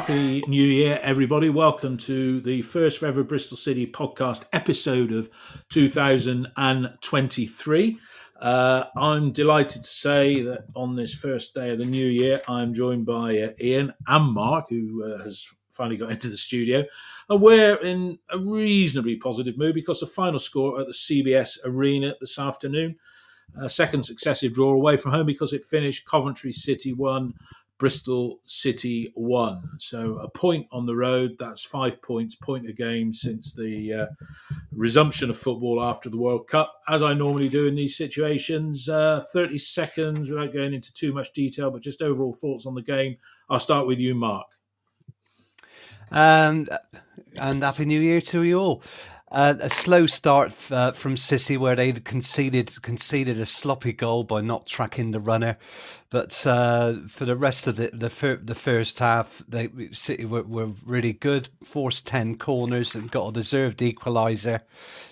happy new year, everybody. Welcome to the first ever Bristol City podcast episode of 2023. Uh, I'm delighted to say that on this first day of the new year, I'm joined by uh, Ian and Mark, who uh, has finally got into the studio. And we're in a reasonably positive mood because the final score at the CBS Arena this afternoon, a second successive draw away from home because it finished Coventry City 1, Bristol City won. So a point on the road. That's five points, point a game since the uh, resumption of football after the World Cup. As I normally do in these situations, uh, 30 seconds without going into too much detail, but just overall thoughts on the game. I'll start with you, Mark. And and happy New Year to you all. Uh, a slow start uh, from City, where they conceded conceded a sloppy goal by not tracking the runner. But uh, for the rest of the the, fir- the first half, they City were, were, really good. Forced ten corners and got a deserved equaliser.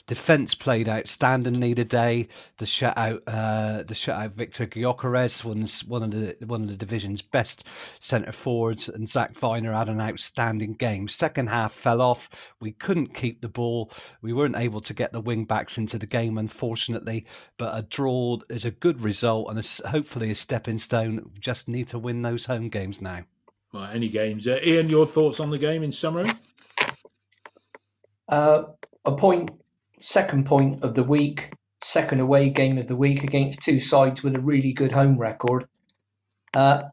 Defence played outstandingly today. The shutout, uh, the shutout Viktor Gyökeres was one of the one of the division's best centre forwards, and Zach Vyner had an outstanding game. Second half fell off. We couldn't keep the ball. We weren't able to get the wing backs into the game, unfortunately. But a draw is a good result and a, hopefully a stepping stone. Just need to win those home games now. Well, any games. Uh, Ian, your thoughts on the game in summary? Uh, a point second point of the week, second away game of the week against two sides with a really good home record. Uh,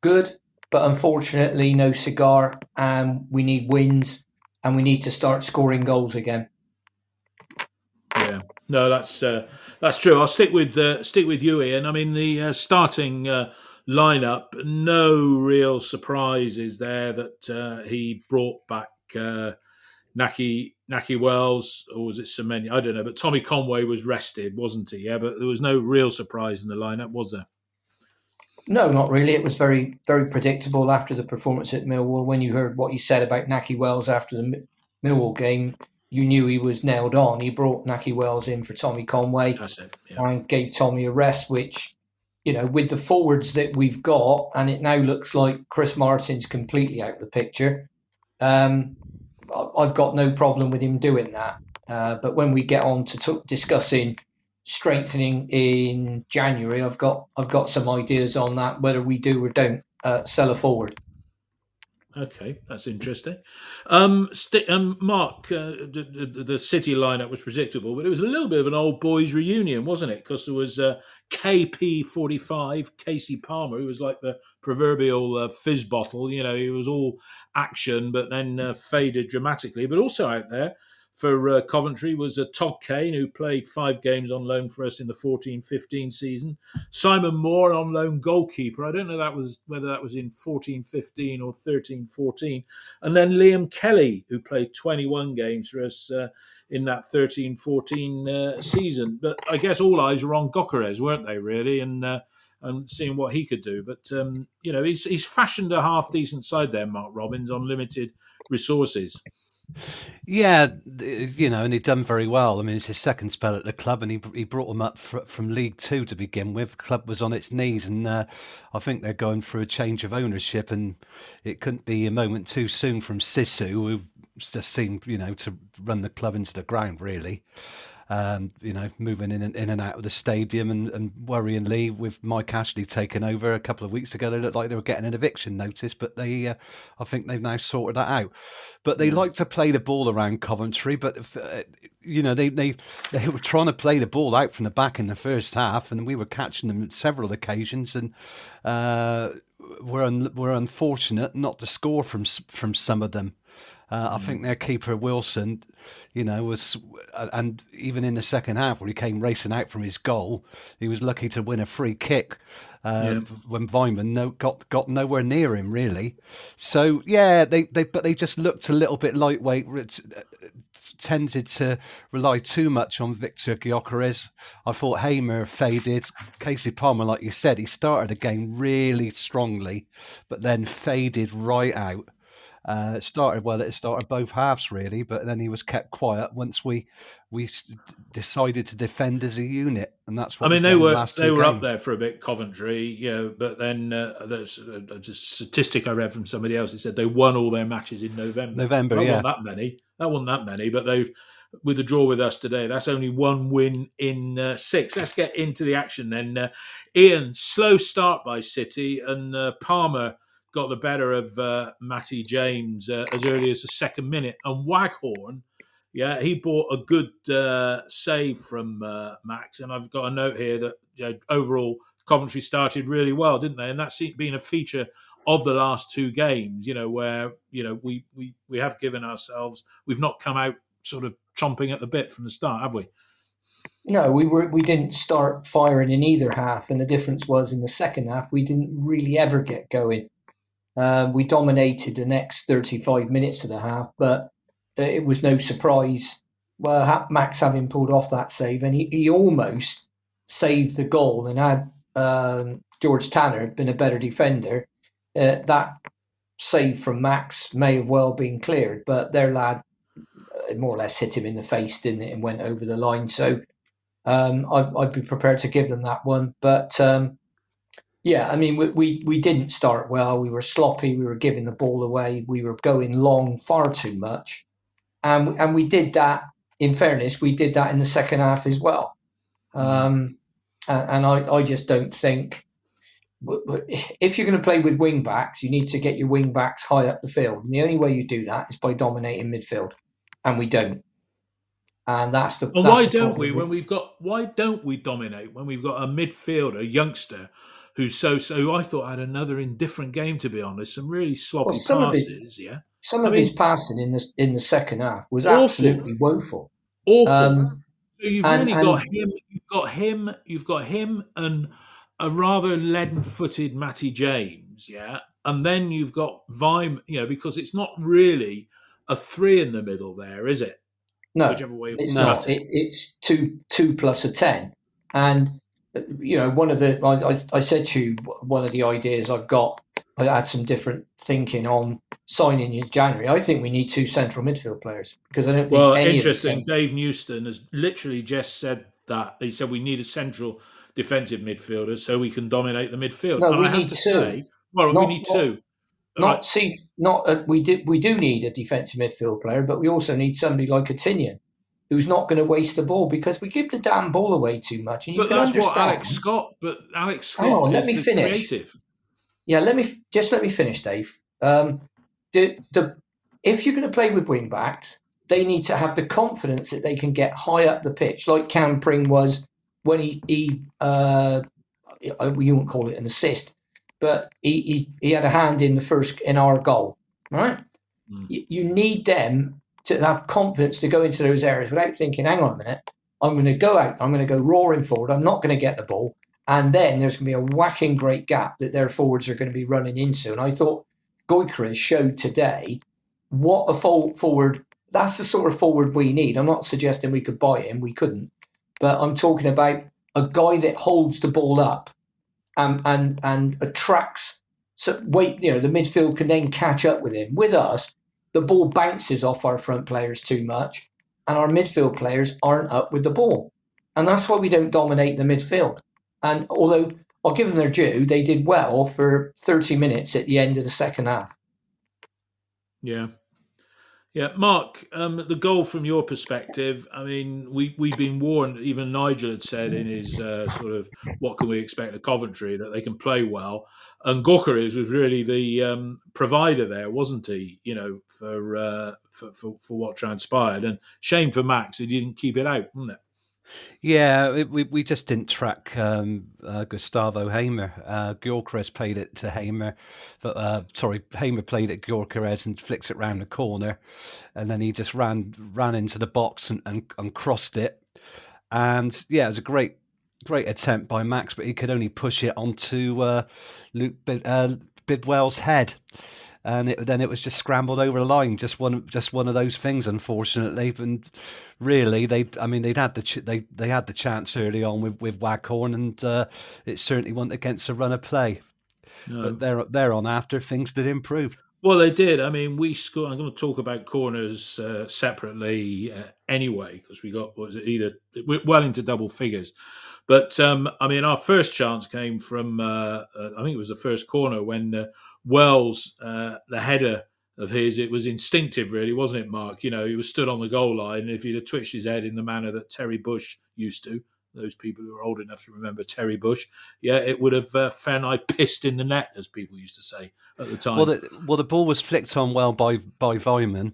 good, but unfortunately, no cigar, and we need wins, and we need to start scoring goals again. No, that's uh, that's true. I'll stick with uh, stick with you, Ian. I mean, the uh, starting uh, lineup, no real surprises there that uh, he brought back uh, Nahki Nahki Wells or was it Semenyo? I don't know, but Tommy Conway was rested, wasn't he? Yeah, but there was no real surprise in the lineup, was there? No, not really. It was very, very predictable after the performance at Millwall. When you heard what he said about Nahki Wells after the Millwall game, you knew he was nailed on. He brought Nahki Wells in for Tommy Conway it. Yeah. and gave Tommy a rest, which, you know, with the forwards that we've got, and it now looks like Chris Martin's completely out of the picture. Um, I've got no problem with him doing that. Uh, but when we get on to t- discussing strengthening in January, I've got I've got some ideas on that whether we do or don't uh, sell a forward. Okay, that's interesting. Um, st- um Mark, uh, the, the, City lineup was predictable, but it was a little bit of an old boys reunion, wasn't it? Because there was uh, KP45, Casey Palmer, who was like the proverbial uh, fizz bottle. You know, he was all action, but then uh, faded dramatically. But also out there, for uh, Coventry was uh, Todd Kane, who played five games on loan for us in the 14-15 season. Simon Moore on loan goalkeeper. I don't know that was whether that was in 14-15 or 13-14. And then Liam Kelly, who played 21 games for us uh, in that 13-14 uh, season. But I guess all eyes were on Gyökeres, weren't they, really? And uh, and seeing what he could do. But um, you know, he's he's fashioned a half decent side there, Mark Robins, on limited resources. Yeah, you know, and he'd done very well. I mean, it's his second spell at the club, and he he brought them up fr- from League Two to begin with. The club was on its knees, and uh, I think they're going through a change of ownership, and it couldn't be a moment too soon from Sisu, who just seemed, you know, to run the club into the ground, really um, you know, moving in and, in and out of the stadium and, and worryingly with Mike Ashley taking over a couple of weeks ago, they looked like they were getting an eviction notice, but they, uh, I think they've now sorted that out. But they yeah. like to play the ball around Coventry, but if, uh, you know they, they they were trying to play the ball out from the back in the first half, and we were catching them on several occasions, and uh, we're un- we're unfortunate not to score from from some of them. Uh, I think mm. their keeper Wilson, you know, was and even in the second half when he came racing out from his goal, he was lucky to win a free kick uh, when Weimann no, got got nowhere near him really. So yeah, they they but they just looked a little bit lightweight. Uh, tended to rely too much on Victor Gyökeres. I thought Hamer faded. Casey Palmer, like you said, he started the game really strongly, but then faded right out. Uh, started well. It started both halves really, but then he was kept quiet once we we decided to defend as a unit, and that's what I mean. They were they were games. up there for a bit, Coventry, know, but then uh, there's a, a, statistic I read from somebody else. It said they won all their matches in November. November, that yeah, wasn't that many. That wasn't that many, but they've with the draw with us today. That's only one win in uh, six. Let's get into the action then. Uh, Ian, slow start by City, and uh, Palmer got the better of uh, Matty James uh, as early as the second minute, and Waghorn yeah, he bought a good uh, save from uh, Max, and I've got a note here that you know, overall Coventry started really well, didn't they? And that's been a feature of the last two games. You know, where you know we we we have given ourselves, we've not come out sort of chomping at the bit from the start, have we? No, we were we didn't start firing in either half, and the difference was in the second half we didn't really ever get going. Uh, we dominated the next thirty-five minutes of the half, but it was no surprise. Well, Max having pulled off that save, and he, he almost saved the goal. And had um, George Tanner been a better defender, uh, that save from Max may have well been cleared. But their lad uh, more or less hit him in the face, didn't it, and went over the line. So um, I'd, I'd, be prepared to give them that one. But um, yeah, I mean, we, we, we didn't start well. We were sloppy. We were giving the ball away. We were going long far too much and and we did that. In fairness, we did that in the second half as well. Mm-hmm. Um, and, I, I just don't think if you're going to play with wing backs, you need to get your wing backs high up the field. And the only way you do that is by dominating midfield, and we don't. And that's the. Well, that's why the don't we? When we've got, why don't we dominate when we've got a midfielder, a youngster, who's so so? I thought had another indifferent game to be honest. Some really sloppy well, passes, yeah. Some of mean, his passing in the in the second half was awful. absolutely woeful. Awful. Um, so you've and, really and, got him. You've got him. You've got him and a rather leaden-footed Matty James, yeah, and then you've got Vime, you know, because it's not really a three in the middle there, is it? No, whichever way it's not. It, it's two two plus a ten, and you know, one of the I, I, said to you one of the ideas I've got I had some different thinking on signing in January. I think we need two central midfield players because I don't think. Well, any interesting. Dave Newston has literally just said that. He said we need a central defensive midfielder so we can dominate the midfield. No, and we I need two. Say, well, not, we need two. Not right. see, not a, we do. We do need a defensive midfield player, but we also need somebody like a Tinnion who's not going to waste the ball because we give the damn ball away too much. And you but can that's understand. what Alex Scott. But Alex Scott. On, let me finish. Creative. Yeah, let me just let me finish, Dave. Um, the the if you're going to play with wing backs, they need to have the confidence that they can get high up the pitch, like Cam Pring was when he he uh, you won't call it an assist, but he, he he had a hand in the first in our goal, right? Mm. You, you need them to have confidence to go into those areas without thinking, hang on a minute, I'm going to go out, I'm going to go roaring forward, I'm not going to get the ball. And then there's going to be a whacking great gap that their forwards are going to be running into. And I thought Gyökeres showed today what a forward, that's the sort of forward we need. I'm not suggesting we could buy him, we couldn't. But I'm talking about a guy that holds the ball up and, and, and attracts. So wait, you know, the midfield can then catch up with him. With us, the ball bounces off our front players too much, and our midfield players aren't up with the ball. And that's why we don't dominate the midfield. And although I'll give them their due, they did well for 30 minutes at the end of the second half. Yeah. Yeah, Mark, um, the goal from your perspective, I mean, we, we've been warned, even Nigel had said in his uh, sort of what can we expect of Coventry, that they can play well. And Gyökeres was really the um, provider there, wasn't he, you know, for, uh, for, for, for what transpired. And shame for Max, he didn't keep it out, wasn't it? Yeah, we we just didn't track um, uh, Gustavo Hamer. Uh, Gyökeres played it to Hamer, but uh, sorry, Hamer played it Gyökeres and flicks it round the corner, and then he just ran ran into the box and, and, and crossed it. And yeah, it was a great great attempt by Max, but he could only push it onto uh, Luke Bid, uh, Bidwell's head and it, then it was just scrambled over the line. Just one, just one of those things, unfortunately. And really, they, I mean, they'd had the ch- they they had the chance early on with with Waghorn, and uh, it certainly went against a run of play. No. But there, there on after things did improve. Well, they did. I mean, we scored. I'm going to talk about corners uh, separately uh, anyway because we got was it either well into double figures. But um, I mean, our first chance came from uh, uh I think it was the first corner when uh, Wells, uh, the header of his, it was instinctive, really, wasn't it, Mark? You know, he was stood on the goal line, and if he'd have twitched his head in the manner that Terry Bush used to, those people who are old enough to remember Terry Bush, yeah, it would have uh, I pissed in the net, as people used to say at the time. Well, the, well, the ball was flicked on well by by Weimann,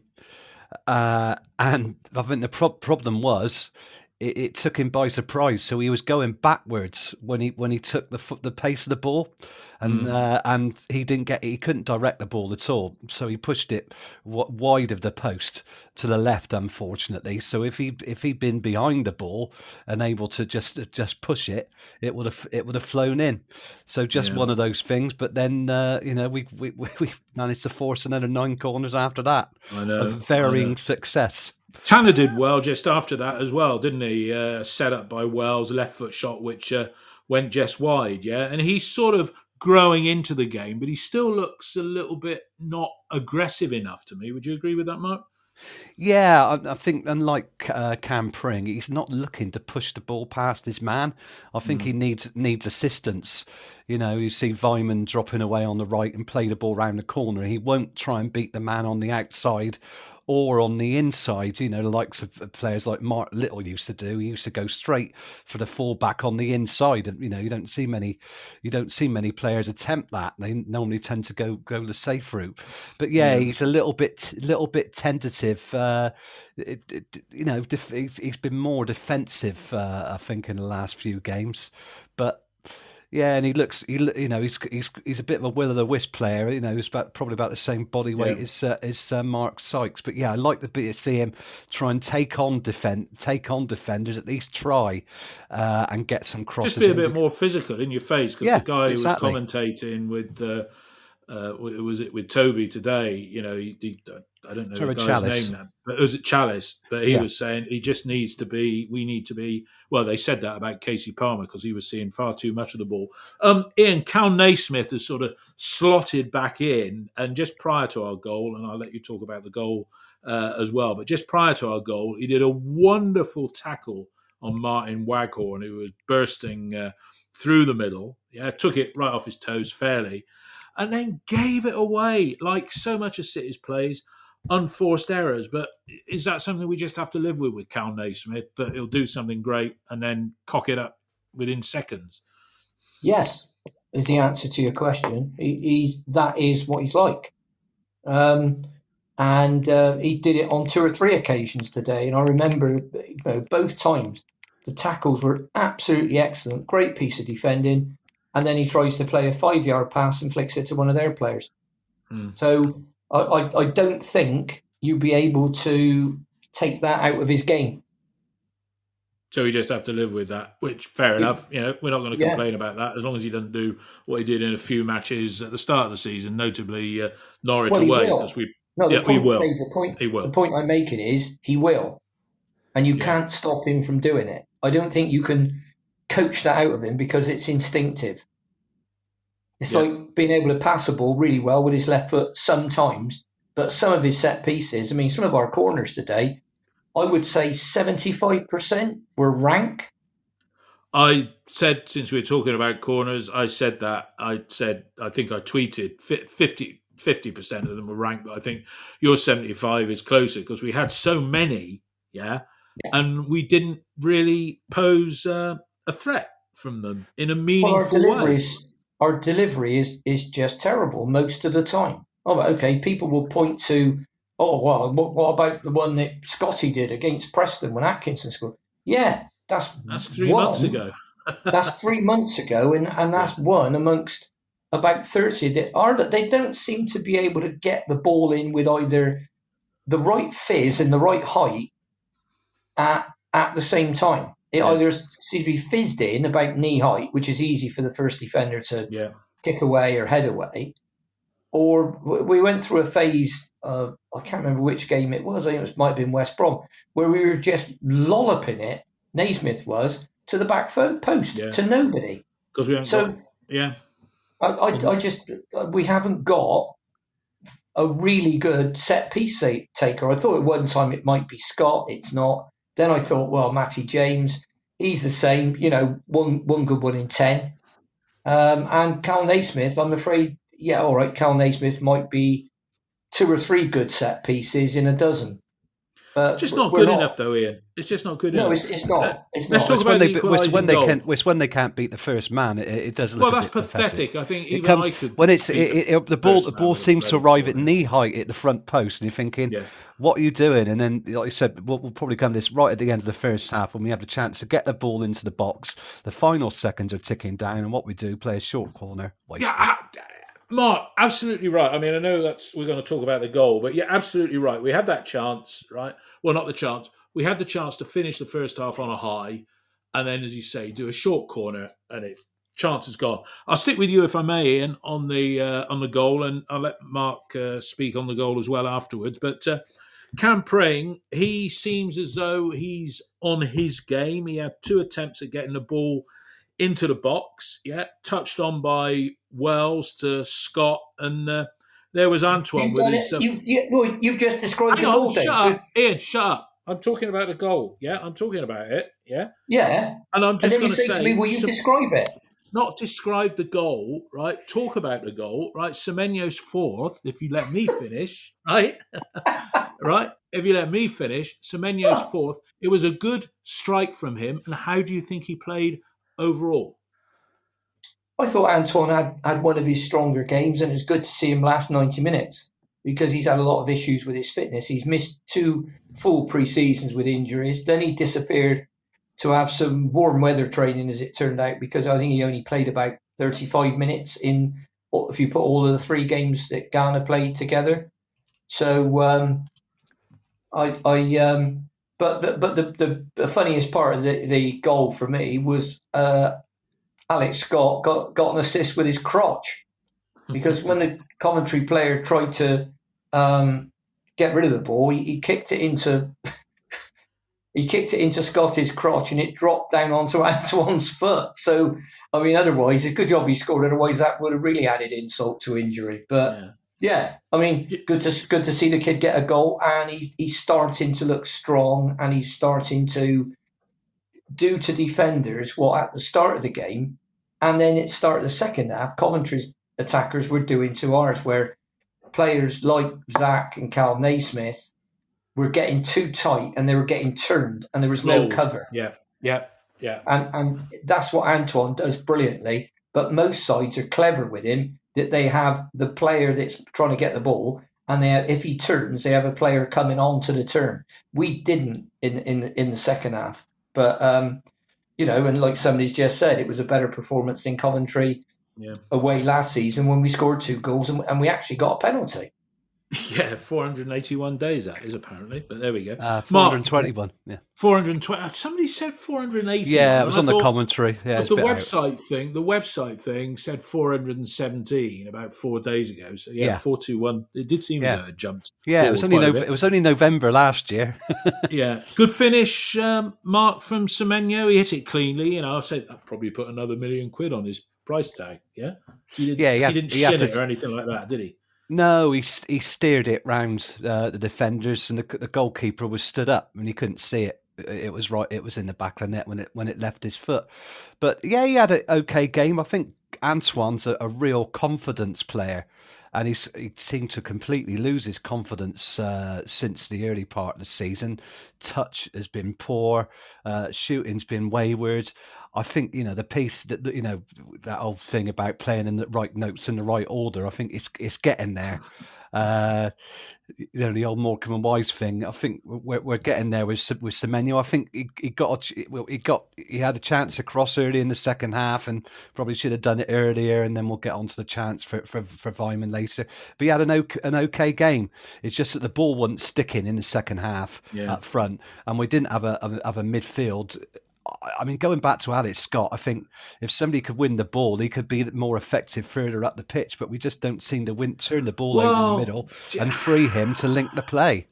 uh, and I think the pro- problem was it, it, took him by surprise. So he was going backwards when he when he took the the pace of the ball, and mm. uh, and he didn't get he couldn't direct the ball at all. So he pushed it w- wide of the post to the left, unfortunately. So if he if he'd been behind the ball and able to just just push it, it would have it would have flown in. So just yeah. one of those things. But then uh, you know we, we we managed to force another nine corners after that. I know, of varying know. success. Tanner did well just after that as well, didn't he? Uh, set up by Wells, left foot shot, which uh, went just wide. Yeah, and he's sort of growing into the game, but he still looks a little bit not aggressive enough to me. Would you agree with that, Mark? Yeah, I, I think unlike uh, Cam Pring, he's not looking to push the ball past his man. I think mm. he needs needs assistance. You know, you see Weimann dropping away on the right and play the ball around the corner. He won't try and beat the man on the outside or on the inside, you know, the likes of players like Mark Little used to do. He used to go straight for the fullback on the inside, and you know, you don't see many, you don't see many players attempt that. They normally tend to go go the safe route. But yeah, he's a little bit, little bit tentative. Uh, it, it, you know, def- he's, he's been more defensive, uh, I think, in the last few games. But yeah, and he looks, he you know, he's he's he's a bit of a will o' the wisp player. You know, he's about probably about the same body weight yeah. as uh, as uh, Mark Sykes. But yeah, I like to see him try and take on defend, take on defenders. At least try uh, and get some crosses. Just be a bit more physical in your face because yeah, the guy exactly. who was commentating with. Uh, uh, was it with Toby today? You know, he, he, I don't know the guy's Challis. name now, but it was it Chalice. But he yeah. was saying he just needs to be. We need to be. Well, they said that about Casey Palmer because he was seeing far too much of the ball. Um, Ian Cal Naismith has sort of slotted back in, and just prior to our goal, and I'll let you talk about the goal uh, as well. But just prior to our goal, he did a wonderful tackle on Martin Waghorn, who was bursting uh, through the middle. Yeah, took it right off his toes fairly and then gave it away like so much of City's plays, unforced errors. But is that something we just have to live with with Cal Naismith that he'll do something great and then cock it up within seconds? Yes, is the answer to your question. He, he's that is what he's like. Um, and uh, he did it on two or three occasions today. And I remember you know, both times the tackles were absolutely excellent. Great piece of defending and then he tries to play a five yard pass and flicks it to one of their players. Mm. So I, I, I, don't think you'd be able to take that out of his game. So we just have to live with that, which fair enough. You know, we're not going to complain yeah. about that as long as he doesn't do what he did in a few matches at the start of the season, notably uh, Norwich well, away. Because we, no, yeah, point, will. the point, he will. The point I'm making is he will, and you yeah. can't stop him from doing it. I don't think you can coach that out of him because it's instinctive. It's yeah. like being able to pass a ball really well with his left foot sometimes, but some of his set pieces, I mean, some of our corners today, I would say 75% were rank. I said, since we were talking about corners, I said that. I said, I think I tweeted 50, 50% of them were ranked, but I think your 75 is closer because we had so many, yeah, yeah. and we didn't really pose uh, a threat from them in a meaningful well, way. Our delivery is is just terrible most of the time. Oh, okay. People will point to, oh well, what, what about the one that Scotty did against Preston when Atkinson scored? Yeah, that's that's three one. months ago. that's three months ago, and and that's yeah. one amongst about thirty that are that they don't seem to be able to get the ball in with either the right fizz and the right height at at the same time. It yeah. either seems to be fizzed in about knee height, which is easy for the first defender to yeah. kick away or head away, or we went through a phase. Of, I can't remember which game it was. I think it might have been West Brom, where we were just lolloping it. Naismith was to the back post yeah. to nobody because we haven't. So got, yeah, I, I, mm-hmm. I just uh, we haven't got a really good set piece taker. I thought at one time it might be Scott. It's not. Then I thought, well, Matty James, he's the same. You know, one one good one in ten. Um, and Cal Naismith, I'm afraid, yeah, all right, Cal Naismith might be two or three good set pieces in a dozen. But it's just not good not. enough, though, Ian. It's just not good no, enough. No, it's, it's, not. It's Let's not. talk about the they, it's when they goal. can. It's when they can't beat the first man. It, it does. well, that's pathetic. pathetic. I think even comes, I could. When it's it, the, the, ball, the ball seems to arrive at knee height at the front post, and you're thinking, yeah. "What are you doing?" And then, like you said, we'll, we'll, probably come to this right at the end of the first half when we have the chance to get the ball into the box. The final seconds are ticking down, and what we do, play a short corner. Yeah, Mark, absolutely right. I mean, I know that's we're going to talk about the goal, but you're absolutely right. We had that chance, right? Well, not the chance. We had the chance to finish the first half on a high, and then, as you say, do a short corner, and it chance is gone. I'll stick with you if I may, Ian, on the uh, on the goal, and I'll let Mark uh, speak on the goal as well afterwards. But uh, Cam Pring, he seems as though he's on his game. He had two attempts at getting the ball into the box. Yeah, touched on by Wells to Scott, and uh, there was Antoine you've with his. Uh, you've, you, well, you've just described the on, goal. Shut up, Ian. Shut up. I'm talking about the goal. Yeah, I'm talking about it. Yeah. Yeah. And I'm just going to say, to me, will you describe it? Not describe the goal, right? Talk about the goal, right? Semenyo's fourth, if you let me finish, right? right? If you let me finish, Semenyo's fourth. It was a good strike from him. And how do you think he played overall? I thought Antoine had, had one of his stronger games, and it was good to see him last 90 minutes because he's had a lot of issues with his fitness. He's missed two full pre seasons with injuries. Then he disappeared to have some warm weather training, as it turned out, because I think he only played about 35 minutes in, if you put all of the three games that Ghana played together. So, um, I, I, um, but the, but the, the, the funniest part of the, the goal for me was uh, Alex Scott got, got an assist with his crotch because when the Coventry player tried to um, get rid of the ball, he, he kicked it into he kicked it into Scotty's crotch and it dropped down onto Antoine's foot. So I mean, otherwise, a good job he scored. Otherwise, that would have really added insult to injury. But yeah, yeah I mean, good to good to see the kid get a goal, and he's he's starting to look strong, and he's starting to do to defenders what at the start of the game, and then it started the second half, Coventry's attackers were doing to ours, where players like Zach and Cal Naismith were getting too tight and they were getting turned and there was no cover. Yeah, yeah, yeah. And and that's what Antoine does brilliantly. But most sides are clever with him that they have the player that's trying to get the ball, and they have, if he turns, they have a player coming on to the turn. We didn't in in in the second half, but um, you know, and like somebody's just said, it was a better performance in Coventry yeah. away last season when we scored two goals and, and we actually got a penalty. Yeah, 481 days that is apparently, but there we go. Uh, 421, Mark, yeah. 420. Somebody said 480. Yeah, it was on the commentary. Yeah, the website out. thing. The website thing said 417 about four days ago. So yeah, yeah. 421. It did seem yeah. as though it jumped. Yeah, it was only no, it was only November last year. yeah, good finish, um, Mark from Semenyo. He hit it cleanly. You know, I said I'd probably put another million quid on his price tag. Yeah, he, did, yeah, he, had, he didn't he shin it or anything like that, did he? No, he he steered it round uh, the defenders, and the, the goalkeeper was stood up, and he couldn't see it. It was right; it was in the back of the net when it when it left his foot. But yeah, he had an okay game. I think Antoine's a, a real confidence player, and he's he seemed to completely lose his confidence uh, since the early part of the season. Touch has been poor, uh, shooting's been wayward. I think you know the piece that you know that old thing about playing in the right notes in the right order. I think it's it's getting there. Uh, you know the old Morecambe and Wise thing. I think we're, we're getting there with with Semenyo. I think he, he got well, he got he had a chance to cross early in the second half, and probably should have done it earlier. And then we'll get on to the chance for for for Weimann later. But he had an okay, an okay game. It's just that the ball wasn't sticking in the second half yeah. up front, and we didn't have a, a have a midfield I mean, going back to Alex Scott, I think if somebody could win the ball, he could be more effective further up the pitch. But we just don't seem to win, turn the ball well, over in the middle and free him to link the play.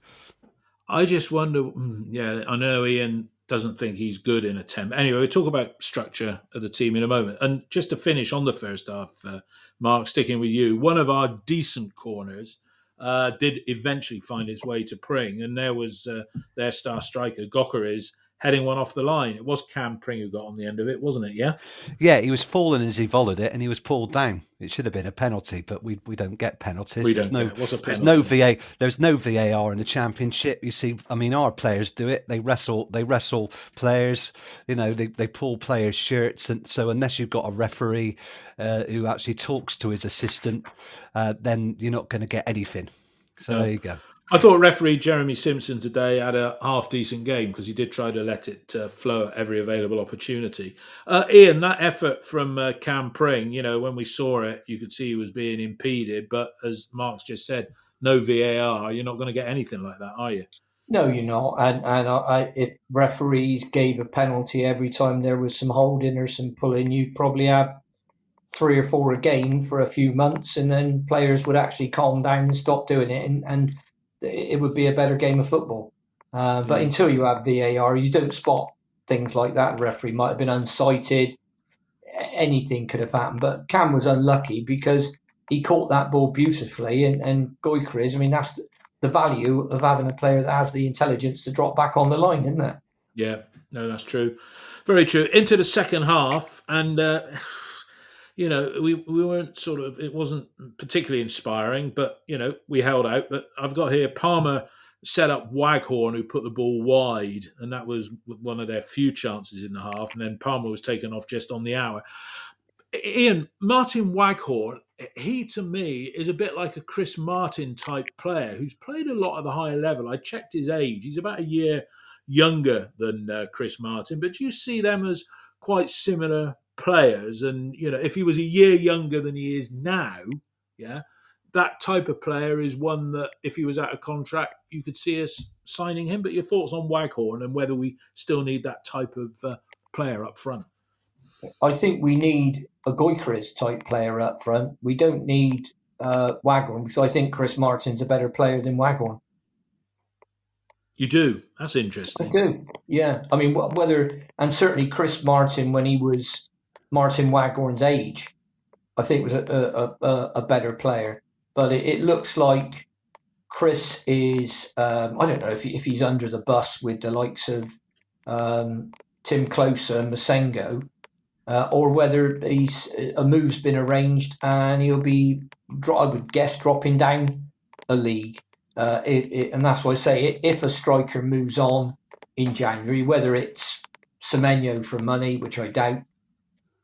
I just wonder. Hmm, yeah, I know Ian doesn't think he's good in a temp. Anyway, we'll talk about structure of the team in a moment. And just to finish on the first half, uh, Mark, sticking with you, one of our decent corners uh, did eventually find its way to Pring, and there was uh, their star striker Gyökeres heading one off the line. It was Cam Pring who got on the end of it, wasn't it? Yeah. Yeah, he was falling as he volleyed it, and he was pulled down. It should have been a penalty, but we we don't get penalties. We there's don't. No, it was a there's no VA. There's no VAR in the championship. You see, I mean, our players do it. They wrestle. They wrestle players. You know, they they pull players' shirts, and so unless you've got a referee uh, who actually talks to his assistant, uh, then you're not going to get anything. So No. there you go. I thought referee Jeremy Simpson today had a half decent game because he did try to let it uh, flow at every available opportunity. Uh, Ian, that effort from uh, Cam Pring, you know, when we saw it, you could see he was being impeded. But as Mark's just said, no VAR, you're not going to get anything like that, are you? No, you're not. And and I, I, if referees gave a penalty every time there was some holding or some pulling, you'd probably have three or four a game for a few months, and then players would actually calm down and stop doing it, and, and it would be a better game of football. Uh, but Yeah. until you have VAR, you don't spot things like that. The referee might have been unsighted. Anything could have happened. But Cam was unlucky because he caught that ball beautifully, and and Gyökeres, I mean, that's the, the value of having a player that has the intelligence to drop back on the line, isn't it? Yeah, no, that's true. Very true. Into the second half, and uh, you know, we we weren't sort of. It wasn't particularly inspiring, but you know, we held out. But I've got here Palmer set up Waghorn, who put the ball wide, and that was one of their few chances in the half. And then Palmer was taken off just on the hour. Ian Martin Waghorn, he to me is a bit like a Chris Martin type player who's played a lot at the higher level. I checked his age; he's about a year younger than uh, Chris Martin, but do you see them as quite similar players. And you know, if he was a year younger than he is now, yeah, that type of player is one that if he was out of contract, you could see us signing him. But your thoughts on Waghorn and whether we still need that type of uh, player up front? I think we need a Gyökeres type player up front. We don't need uh, Waghorn because I think Chris Martin's a better player than Waghorn. You do. That's interesting. I do. Yeah. I mean, wh- whether, and certainly Chris Martin, when he was Martin Waghorn's age, I think was a, a, a, a better player. But it, it looks like Chris is, um, I don't know if, he, if he's under the bus with the likes of um, Timm Klose and Massengo, uh, or whether he's a move's been arranged and he'll be, I would guess, dropping down a league. Uh, it, it, and that's why I say if a striker moves on in January, whether it's Semenyo for money, which I doubt,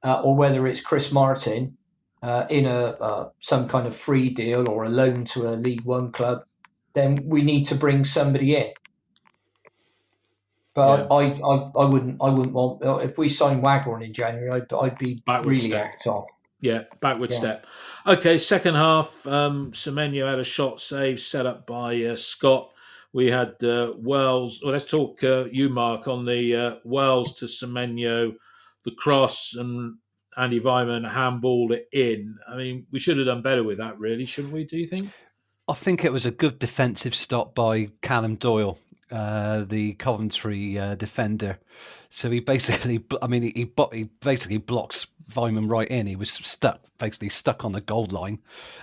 uh, or whether it's Chris Martin uh, in a uh, some kind of free deal or a loan to a League One club, then we need to bring somebody in. But I, I, I wouldn't I wouldn't want if we sign Waghorn in January, I'd, I'd be Backward really step. act off. Yeah, backward Yeah. step. Okay, second half. Um, Semenyo had a shot save set up by uh, Scott. We had uh, Wells. Well, let's talk uh, you, Mark, on the uh, Wells to Semenyo, the cross, and Andy Weimann handballed it in. I mean, we should have done better with that, really, shouldn't we? Do you think? I think it was a good defensive stop by Callum Doyle, uh, the Coventry uh, defender. So he basically, I mean, he, he he basically blocks Weimann right in. He was stuck, basically stuck on the goal line,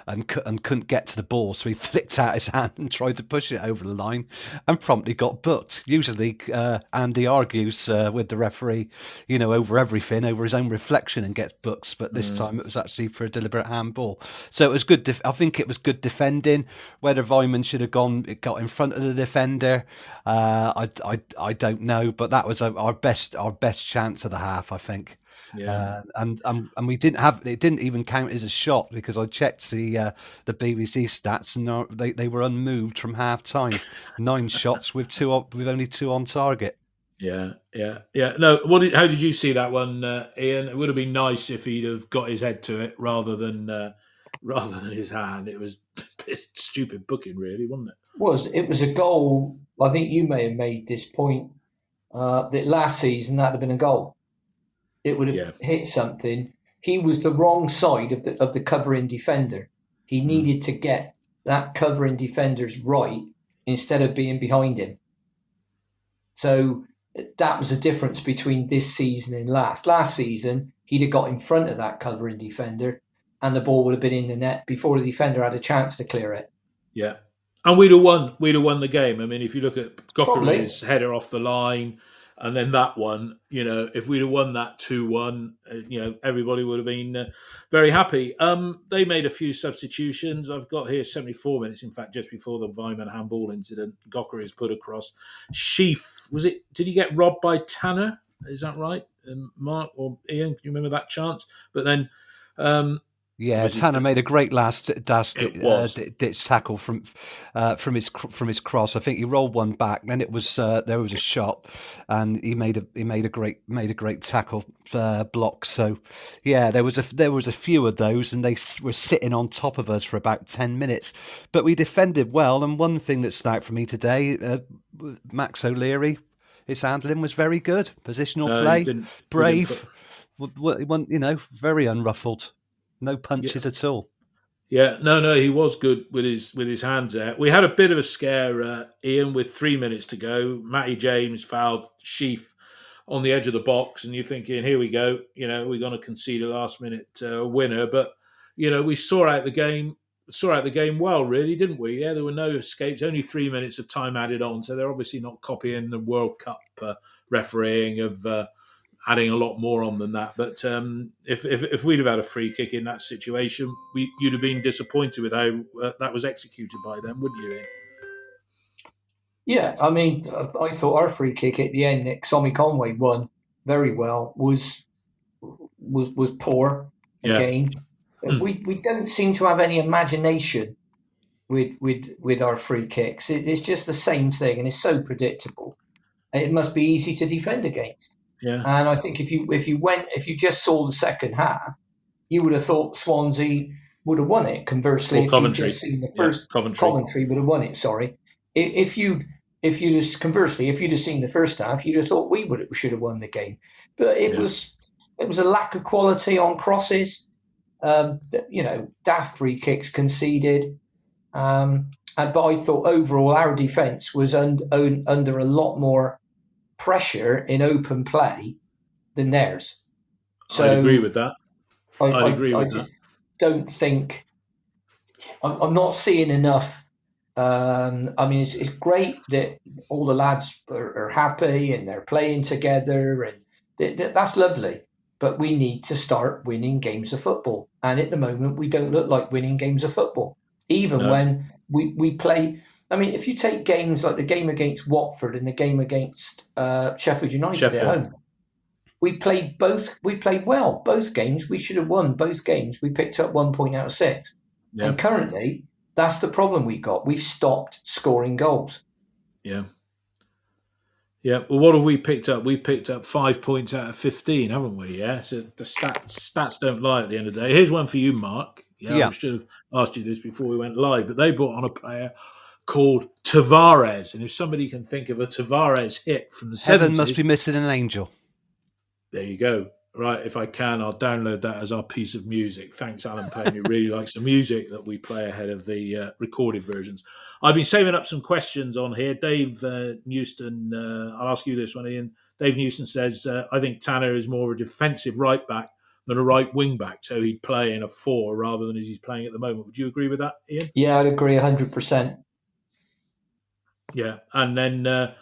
and and couldn't get to the ball. So he flicked out his hand and tried to push it over the line, and promptly got booked. Usually, uh, Andy argues uh, with the referee, you know, over everything, over his own reflection, and gets booked. But this time it was actually for a deliberate handball. So it was good. Def- I think it was good defending. Whether Weimann should have gone, it got in front of the defender. Uh, I, I, I don't know, but that was our best our best chance of the half. I think. Yeah. Uh, and um, and we didn't have it didn't even count as a shot because I checked the uh, the BBC stats and they, they were unmoved from half time. Nine shots with two on, with only two on target. Yeah, yeah, yeah. No, what? Did, how did you see that one, uh, Ian? It would have been nice if he'd have got his head to it rather than uh, rather than his hand. It was stupid booking, really, wasn't it? was it was a goal. I think you may have made this point uh, that last season that'd have been a goal. It would have Yeah. hit something. He was the wrong side of the of the covering defender. He hmm. needed to get that covering defender's right instead of being behind him. So that was the difference between this season and last. Last season, he'd have got in front of that covering defender, and the ball would have been in the net before the defender had a chance to clear it. Yeah, and we'd have won. We'd have won the game. I mean, if you look at Gyökeres's header off the line, and then that one, you know, if we'd have won that two one, uh, you know, everybody would have been uh, very happy. Um, they made a few substitutions. I've got here seventy four minutes. In fact, just before the Weimann handball incident, Gyökeres put across. Sheaf was it? Did he get robbed by Tanner? Is that right, um, Mark or Ian? Can you remember that chance? But then. Um, yeah, Tanner made a great last last uh, ditch tackle from uh, from his from his cross. I think he rolled one back. Then it was uh, there was a shot, and he made a he made a great made a great tackle uh, block. So, yeah, there was a there was a few of those, and they were sitting on top of us for about ten minutes. But we defended well. And one thing that stood out for me today, uh, Max O'Leary, his handling was very good. Positional play, brave. You know, very unruffled. No punches yeah. at all. Yeah, no, no, he was good with his with his hands there. We had a bit of a scare, uh, Ian, with three minutes to go. Matty James fouled Sheaf on the edge of the box, and you're thinking, here we go. You know, we're going to concede a last minute uh, winner, but you know, we saw out the game, saw out the game well, really, didn't we? Yeah, there were no escapes. Only three minutes of time added on, so they're obviously not copying the World Cup uh, refereeing of uh, adding a lot more on than that. But um, if, if, if we'd have had a free kick in that situation, we, you'd have been disappointed with how uh, that was executed by them, wouldn't you? Ian? Yeah, I mean, I thought our free kick at the end that Tommy Conway won very well was was was poor yeah. again. Mm. We we don't seem to have any imagination with with with our free kicks. It, it's just the same thing, and it's so predictable. It must be easy to defend against. Yeah. And I think if you if you went if you just saw the second half, you would have thought Swansea would have won it. Conversely, or if Coventry. you just seen the first yeah, Coventry. Coventry would have won it. Sorry, if you if you just conversely if you'd have seen the first half, you'd have thought we would should have won the game. But it yeah. was it was a lack of quality on crosses. Um, you know, daft free kicks conceded. Um, and, but I thought overall our defence was un, un, under a lot more pressure in open play than theirs. So I agree with that. I, I agree with I that. Don't think I'm, I'm not seeing enough. Um, I mean, it's, it's, great that all the lads are, are, happy and they're playing together, and th- th- that's lovely. But we need to start winning games of football, and at the moment, we don't look like winning games of football. Even no. when we we play I mean, if you take games like the game against Watford and the game against uh, Sheffield United Sheffield. at home, we played both. We played well both games. We should have won both games. We picked up one point out of six, yeah. and currently that's the problem we got. We've stopped scoring goals. Yeah. Yeah, well, what have we picked up? We've picked up five points out of fifteen, haven't we? Yeah, so the stats stats don't lie at the end of the day. Here's one for you, Mark. Yeah, yeah. I should have asked you this before we went live, but they brought on a player called Tavares. And if somebody can think of a Tavares hit from the Heaven 70s, must be missing an angel. There you go. Right, if I can, I'll download that as our piece of music. Thanks, Alan Payne, who really likes the music that we play ahead of the uh, recorded versions. I've been saving up some questions on here. Dave uh, Newston, uh, I'll ask you this one, Ian. Dave Newston says, uh, I think Tanner is more of a defensive right back than a right wing back, so he'd play in a four rather than as he's playing at the moment. Would you agree with that, Ian? Yeah, I'd agree 100%. Yeah, and then uh,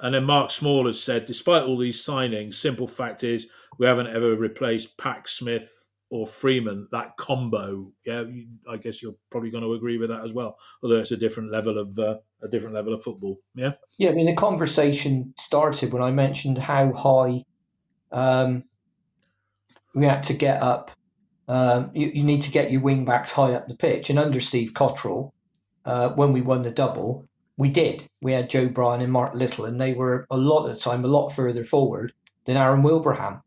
and then Mark Small has said, despite all these signings, simple fact is we haven't ever replaced Pack Smith or Freeman. That combo, yeah, you, I guess you're probably going to agree with that as well. Although it's a different level of uh, a different level of football. Yeah, yeah. I mean, the conversation started when I mentioned how high um, we had to get up. Um, you, you, need to get your wing backs high up the pitch, and under Steve Cotterill, uh, when we won the double, we did. We had Joe Bryan and Mark Little, and they were a lot of the time a lot further forward than Aaron Wilbraham.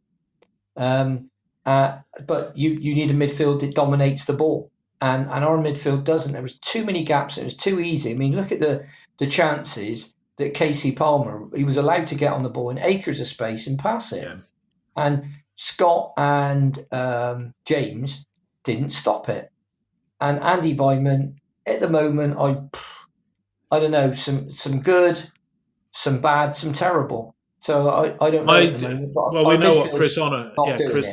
Um, uh, but you you need a midfield that dominates the ball, and and our midfield doesn't. There was too many gaps. It was too easy. I mean, look at the the chances that Casey Palmer he was allowed to get on the ball in acres of space and pass it, yeah. and Scott and um, James didn't stop it, and Andy Weimann at the moment I. I don't know, some some good, some bad, some terrible. So I, I don't know I, Well, we know what Chris Honor, yeah, Chris,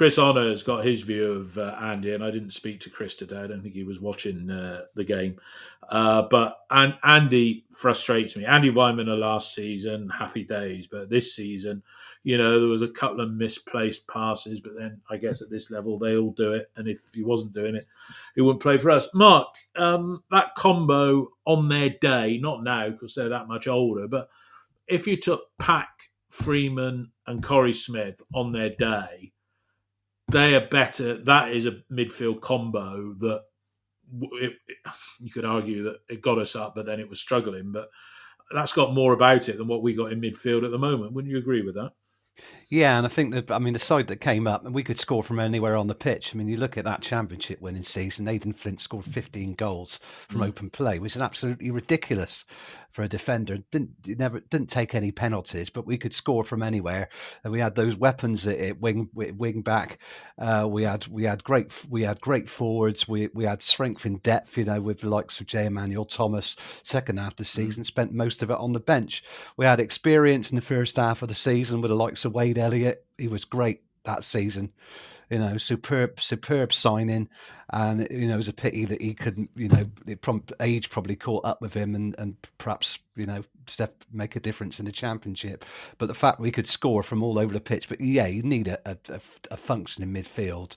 Chris Honor has got his view of uh, Andy, and I didn't speak to Chris today. I don't think he was watching uh, the game. Uh, but and Andy frustrates me. Andy Weimannor last season, happy days, but this season, you know, there was a couple of misplaced passes. But then I guess at this level, they all do it, and if he wasn't doing it, he wouldn't play for us. Mark, um, that combo on their day, not now because they're that much older, but if you took Pack, Freeman, and Korey Smith on their day, they are better. That is a midfield combo that it, it, you could argue that it got us up, but then it was struggling. But that's got more about it than what we got in midfield at the moment. Wouldn't you agree with that? Yeah, and I think that I mean the side that came up, and we could score from anywhere on the pitch. I mean, you look at that championship winning season. Nathan Flint scored 15 goals from mm. open play, which is absolutely ridiculous for a defender. Didn't never didn't take any penalties, but we could score from anywhere. And we had those weapons at wing wing back. Uh, we had we had great we had great forwards. We we had strength in depth. You know, with the likes of Jay Emmanuel-Thomas. Second half of the mm. season, spent most of it on the bench. We had experience in the first half of the season with the likes of Wade Elliott. He was great that season you know, superb, superb signing. And you know, it was a pity that he couldn't, you know, age probably caught up with him, and and perhaps you know, step make a difference in the championship. But the fact we could score from all over the pitch, but yeah, you need a, a, a functioning midfield.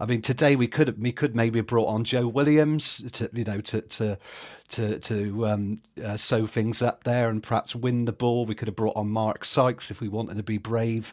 I mean, today we could we could maybe have brought on Joe Williams to you know to to to to um, uh, sew things up there and perhaps win the ball. We could have brought on Mark Sykes if we wanted to be brave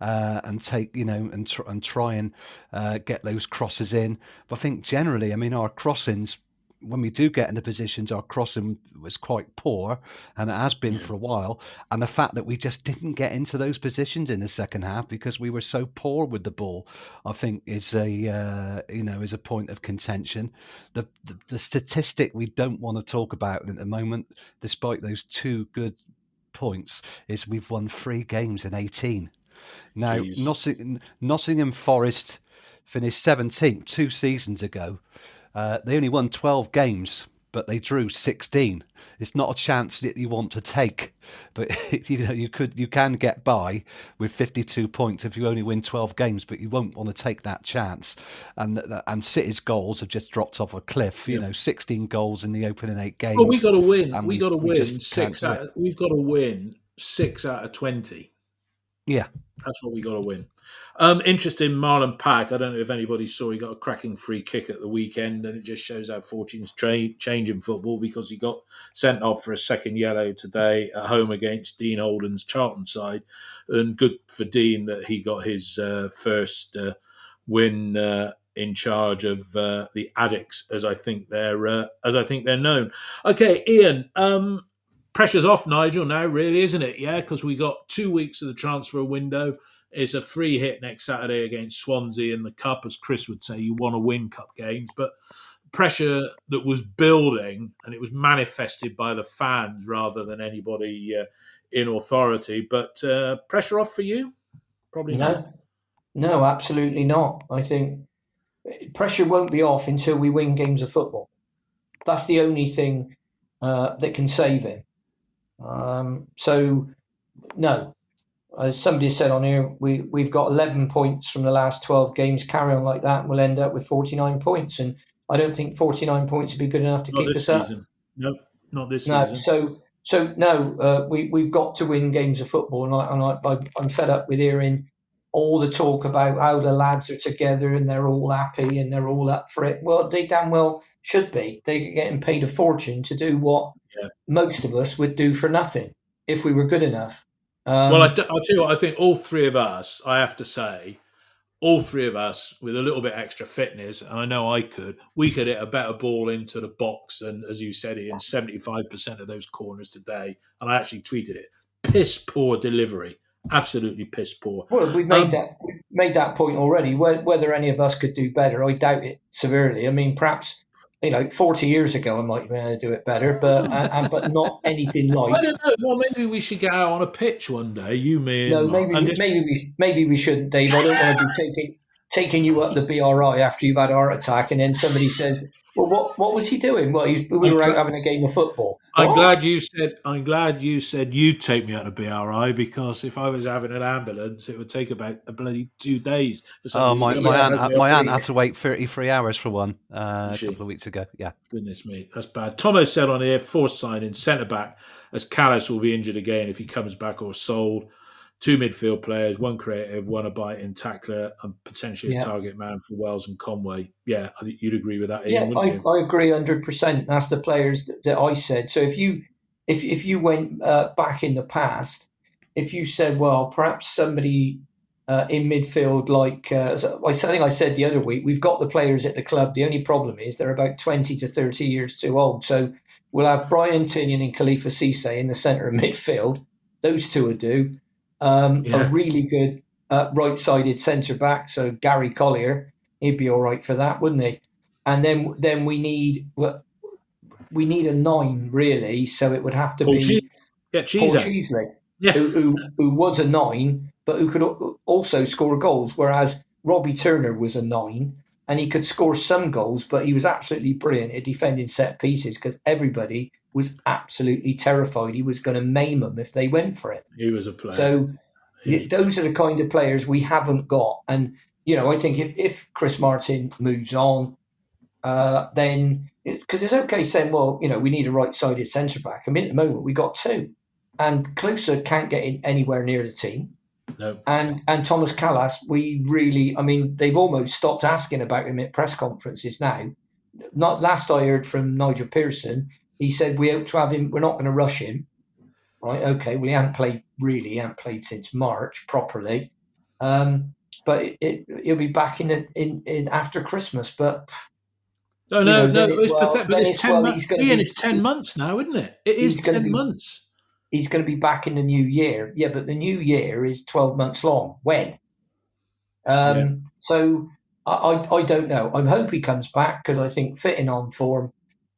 uh, and take you know and tr- and try and uh, get those crosses in. But I think generally, I mean, our crossings when we do get into positions, our crossing was quite poor, and it has been for a while. And the fact that we just didn't get into those positions in the second half because we were so poor with the ball, I think is a uh, you know is a point of contention. The, the, the statistic we don't want to talk about at the moment, despite those two good points, is we've won three games in eighteen. Now, Notting, Nottingham Forest finished 17th two seasons ago uh, they only won 12 games, but they drew 16. It's not a chance that you want to take, but you know you could you can get by with 52 points if you only win 12 games, but you won't want to take that chance. And and City's goals have just dropped off a cliff. You know, 16 goals in the opening eight games. We got to win. We, got to win six. Out, we've got to win six out of 20. Yeah, that's what we got to win. Um, interesting, Marlon Pack. I don't know if anybody saw he got a cracking free kick at the weekend, and it just shows how fortunes tra- change in football because he got sent off for a second yellow today at home against Dean Holden's Charlton side, and good for Dean that he got his uh, first uh, win. Uh, in charge of uh, the Addicks, as I think they're uh, as I think they're known. Okay, Ian. Um, pressure's off Nigel now, really, isn't it? Yeah, because we got two weeks of the transfer window. It's a free hit next Saturday against Swansea in the Cup, as Chris would say. You want to win Cup games, but pressure that was building and it was manifested by the fans rather than anybody uh, in authority. But uh, pressure off for you? Probably no. Not. No, absolutely not. I think pressure won't be off until we win games of football. That's the only thing uh, that can save him. Um, so, no, as somebody said on here, we, we've got 11 points from the last 12 games. Carry on like that, and we'll end up with 49 points. And I don't think 49 points would be good enough to not keep us season. up. Nope, not this no, season. So, so no, uh, we, we've got to win games of football. And, I, and I, I'm fed up with hearing all the talk about how the lads are together and they're all happy and they're all up for it. Well, they damn well should be. They're getting paid a fortune to do what yeah. most of us would do for nothing if we were good enough. Um, well, I, will tell you what, I think all three of us, I have to say, all three of us with a little bit extra fitness, and I know I could, we could hit a better ball into the box than, as you said, in 75% of those corners today. And I actually tweeted it piss poor delivery. Absolutely piss poor. Well, we made um, that we made that point already. Whether any of us could do better, I doubt it severely. I mean, perhaps you know, 40 years ago, I might be able to do it better, but and, but not anything like. I don't know. Well, maybe we should get out on a pitch one day. You, me, no, maybe just... maybe we maybe we shouldn't, Dave. I don't want to be taking taking you up the BRI after you've had a heart attack, and then somebody says, "Well, what what was he doing?" Well, he, we were out having a game of football. I'm What? glad you said. I'm glad you said you'd take me out of BRI because if I was having an ambulance, it would take about a bloody two days. For Oh, my, my aunt, my aunt had to wait 33 hours for one uh, a couple of weeks ago. Yeah. Goodness me, that's bad. Tomo said on here, force signing centre back as Kalas will be injured again if he comes back or sold. Two midfield players, one creative, one a biting tackler, and potentially Yeah. a target man for Wells and Conway. Yeah, I think you'd agree with that, Yeah, Ian, wouldn't I, you? I agree hundred percent. That's the players that, that I said. So if you if if you went uh, back in the past, if you said, well, perhaps somebody uh, in midfield, like uh, I think I said the other week, we've got the players at the club. The only problem is they're about twenty to thirty years too old. So we'll have Brian Tinnion and Kalifa Cisse in the centre of midfield. Those two will do. Um, Yeah. A really good uh, right-sided centre back. So Gary Collier, he'd be all right for that, wouldn't he? And then then we need well, we need a nine really. So it would have to Paul be Cheese- Get Paul. Cheesley Yeah. who, who, who was a nine, but who could also score goals, whereas Robbie Turner was a nine and he could score some goals, but he was absolutely brilliant at defending set pieces because everybody was absolutely terrified he was going to maim them if they went for it. He was a player. So He- those are the kind of players we haven't got. And, you know, I think if, if Chris Martin moves on, uh, then because it's okay saying, well, you know, we need a right sided centre back. I mean, at the moment, we got two. And Klose can't get in anywhere near the team. no. And and Thomas Kalas, we really, I mean, they've almost stopped asking about him at press conferences now. Not last I heard from Nigel Pearson, he said we hope to have him. We're not going to rush him, right? Okay, well he hadn't played really, he hadn't played since March properly, um, but it, it, he'll be back in, in in after Christmas. But No, You no, know, no. it's well, pathetic, but it's, it's, ten well, months. Ian, be- it's ten months now, isn't it? It is He's gonna ten be- months. he's going to be back in the new year. Yeah, but the new year is 12 months long. When? Um, Yeah. So I, I, I don't know. I hope he comes back because I think fitting on form,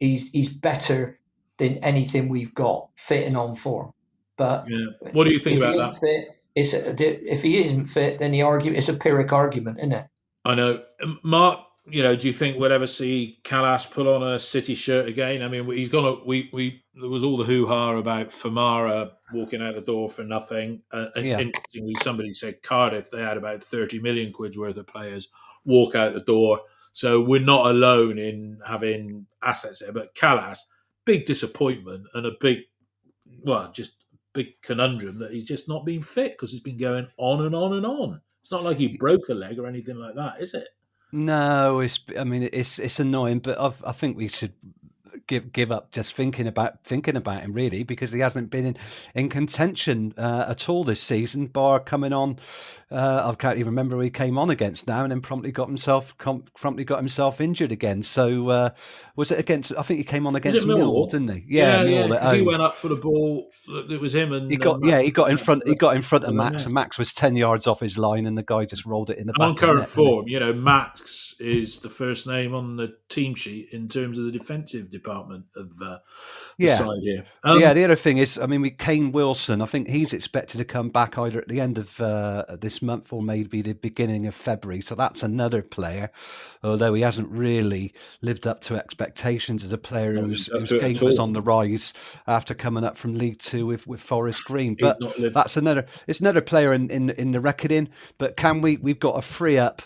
he's, he's better than anything we've got fitting on form. But Yeah. What do you think about that? fit, it's a, if he isn't fit, then the argument it's a pyrrhic argument, isn't it? I know, Um, Mark. You know, do you think we'll ever see Kalas put on a City shirt again? I mean, he's gonna. We we there was all the hoo ha about Famara walking out the door for nothing. Uh, and Yeah. Interestingly, somebody said Cardiff they had about thirty million quid's worth of players walk out the door. So we're not alone in having assets there. But Kalas, big disappointment and a big, well, just big conundrum that he's just not been fit because he's been going on and on and on. It's not like he broke a leg or anything like that, is it? No, it's. I mean, it's it's annoying, but I've, I think we should give give up just thinking about thinking about him really because he hasn't been in in contention uh, at all this season. Bar coming on, uh, I can't even remember who he came on against now, and then promptly got himself com- promptly got himself injured again. So uh, was it against? I think he came on against Millwall? Didn't he? Yeah, yeah, at he went up for the ball. It was him and He got uh, yeah, he got in front. He got in front of Max. and Max was ten yards off his line, and the guy just rolled it in the And back. on current net, form, you know, Max is the first name on the team sheet in terms of the defensive department of uh, the Yeah. side here. Um, yeah, the other thing is, I mean, we Kane Wilson. I think he's expected to come back either at the end of uh, this month or maybe the beginning of February. So that's another player, although he hasn't really lived up to expectations as a player whose, whose game was on the rise after coming up from League Two with, with Forest Green. But that's another. It's another player in, in in the reckoning. But can we? We've got a free up.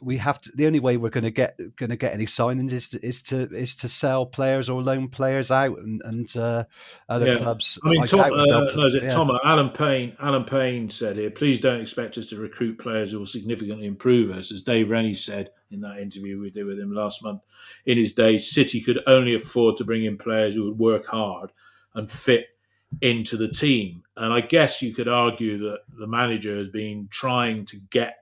We have to. The only way we're going to get going to get any signings is to, is to is to sell players or loan players out, and and uh, other Yeah. clubs. I mean, Tom, uh, no, is it yeah. Tom? Alan Payne. Alan Payne said here, please don't expect us to recruit players who will significantly improve us. As Dave Rennie said in that interview we did with him last month, in his day, City could only afford to bring in players who would work hard and fit into the team. And I guess you could argue that the manager has been trying to get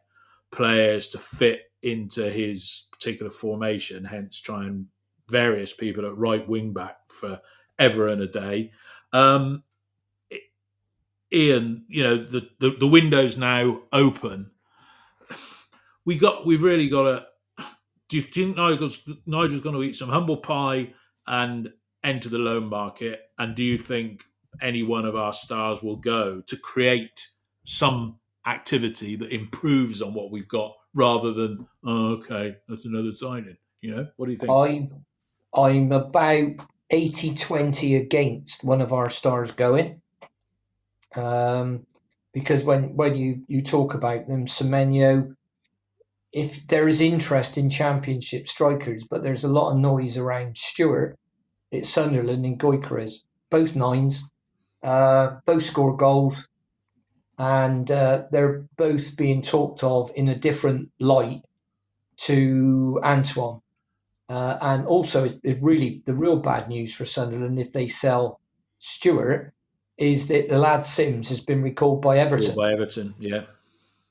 players to fit into his particular formation, hence trying various people at right wing back for ever and a day. Um, Ian, you know the, the the window's now open. We got we've really got to. Do you think Nigel's Nigel's going to eat some humble pie and enter the loan market? And do you think any one of our stars will go to create some activity that improves on what we've got rather than oh, okay, that's another signing. You know, what do you think? I'm I'm about 80-20 against one of our stars going. Um, because when when you you talk about them, Semenyo, if there is interest in championship strikers, but there's a lot of noise around Stewart, it's Sunderland and Gyökeres, both nines, uh, both score goals, and uh, they're both being talked of in a different light to Antoine. Uh, and also, it, it really the real bad news for Sunderland if they sell Stewart is that the lad Simms has been recalled by Everton. By Everton, yeah.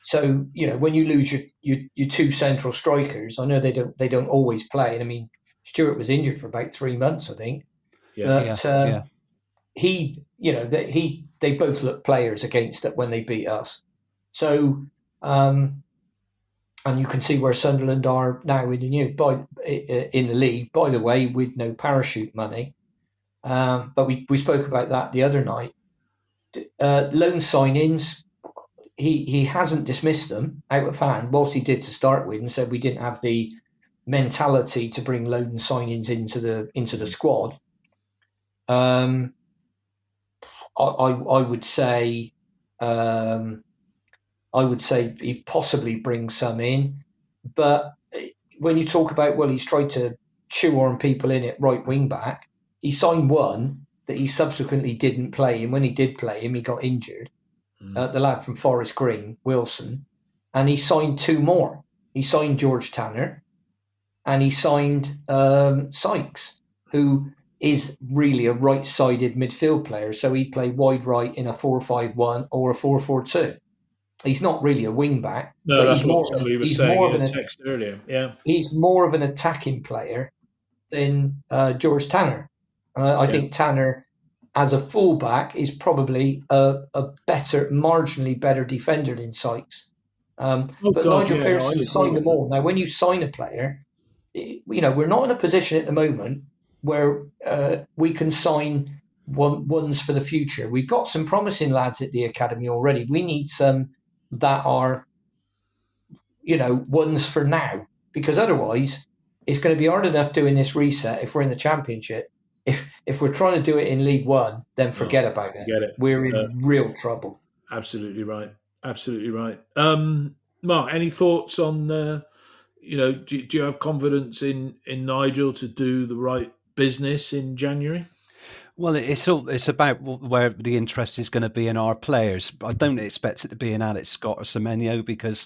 So you know when you lose your, your, your two central strikers, I know they don't they don't always play. And I mean, Stewart was injured for about three months, I think. Yeah. But Yeah, um, yeah. he, you know, that he they both look players against it when they beat us. So, um, and you can see where Sunderland are now in the new by in the league. By the way, with no parachute money, um, but we we spoke about that the other night. Uh, loan sign-ins, he he hasn't dismissed them out of hand. Whilst he did to start with, and said we didn't have the mentality to bring loan signings into the into the squad. Um, I, I, I would say, um, I would say he possibly brings some in, but eh, when you talk about well, he's tried to chew on people in at right wing back. He signed one that he subsequently didn't play, and when he did play him, he got injured. Mm. Uh, the lad from Forest Green, Wilson, and he signed two more. He signed George Tanner, and he signed um, Sykes, who is really a right-sided midfield player. So he'd play wide right in a four-five-one or a four-four-two. He's not really a wing back. no, that's he's what more, somebody was saying in of a an text earlier. Yeah. he's more of an attacking player than uh, George Tanner. Uh, I Yeah. think Tanner, as a fullback, is probably a, a better, marginally better defender than Sykes. Um, Oh, but God, Nigel yeah, Pearson signed them all. Now, when you sign a player, you know we're not in a position at the moment where uh, we can sign one, ones for the future. We've got some promising lads at the academy already. We need some that are, you know, ones for now because otherwise it's going to be hard enough doing this reset if we're in the championship. If if we're trying to do it in League One, then forget about it. It. We're in Uh, real trouble. Absolutely right. Absolutely right. Um, Mark, any thoughts on? Uh, you know, do, do you have confidence in in Nigel to do the right business in January? Well, it's all it's about where the interest is going to be in our players. I don't expect it to be in Alex Scott or Semenyo because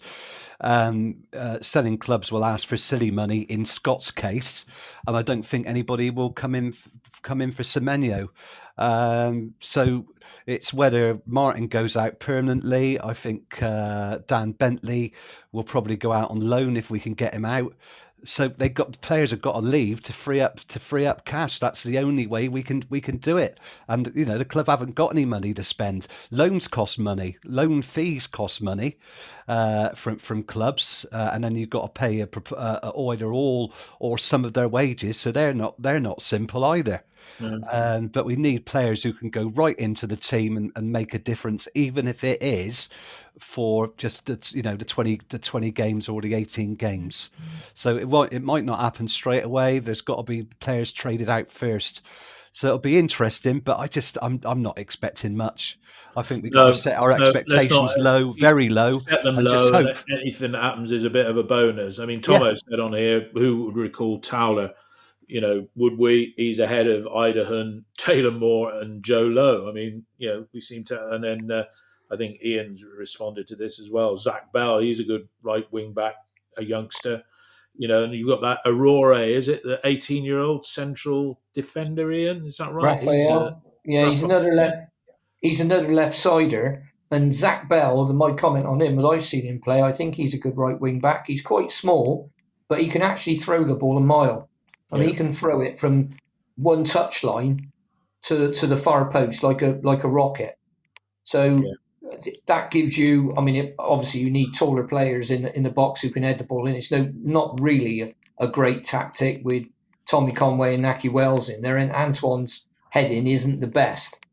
um, uh, selling clubs will ask for silly money in Scott's case, and I don't think anybody will come in come in for Semenyo. Um, so it's whether Martin goes out permanently. I think uh, Dan Bentley will probably go out on loan if we can get him out so they got the players have got to leave to free up to free up cash. That's the only way we can we can do it. And you know the club haven't got any money to spend. Loans cost money. Loan fees cost money uh, from from clubs, uh, and then you've got to pay a, uh, either all or some of their wages. So they're not they're not simple either. Um, but we need players who can go right into the team and, and make a difference, even if it is for just the, you know the twenty the twenty games or the eighteen games. So it won't, it might not happen straight away. There's got to be players traded out first. So it'll be interesting, but I just I'm I'm not expecting much. I think we've got to set our no, expectations not- low, very low, Set them low. and. Anything that happens is a bit of a bonus. I mean, Tomo said on here, who would recall Towler? You know, would we? He's ahead of Idehen, Taylor Moore, and Joe Lowe. I mean, you know, we seem to. And then uh, I think Ian's responded to this as well. Zach Bell, he's a good right wing back, a youngster. You know, and you've got that Aurora, is it the 18 year old central defender, Ian? Is that right? He's, Raphael, uh, yeah, he's another left. He's another left sider. And Zach Bell, the- my comment on him, as I've seen him play, I think he's a good right wing back. He's quite small, but he can actually throw the ball a mile. I mean, Yeah. he can throw it from one touch line to to the far post like a like a rocket. So that gives you. I mean, it, obviously you need taller players in in the box who can head the ball in. It's no not really a, a great tactic with Tommy Conway and Nahki Wells in there, and Antoine's heading isn't the best.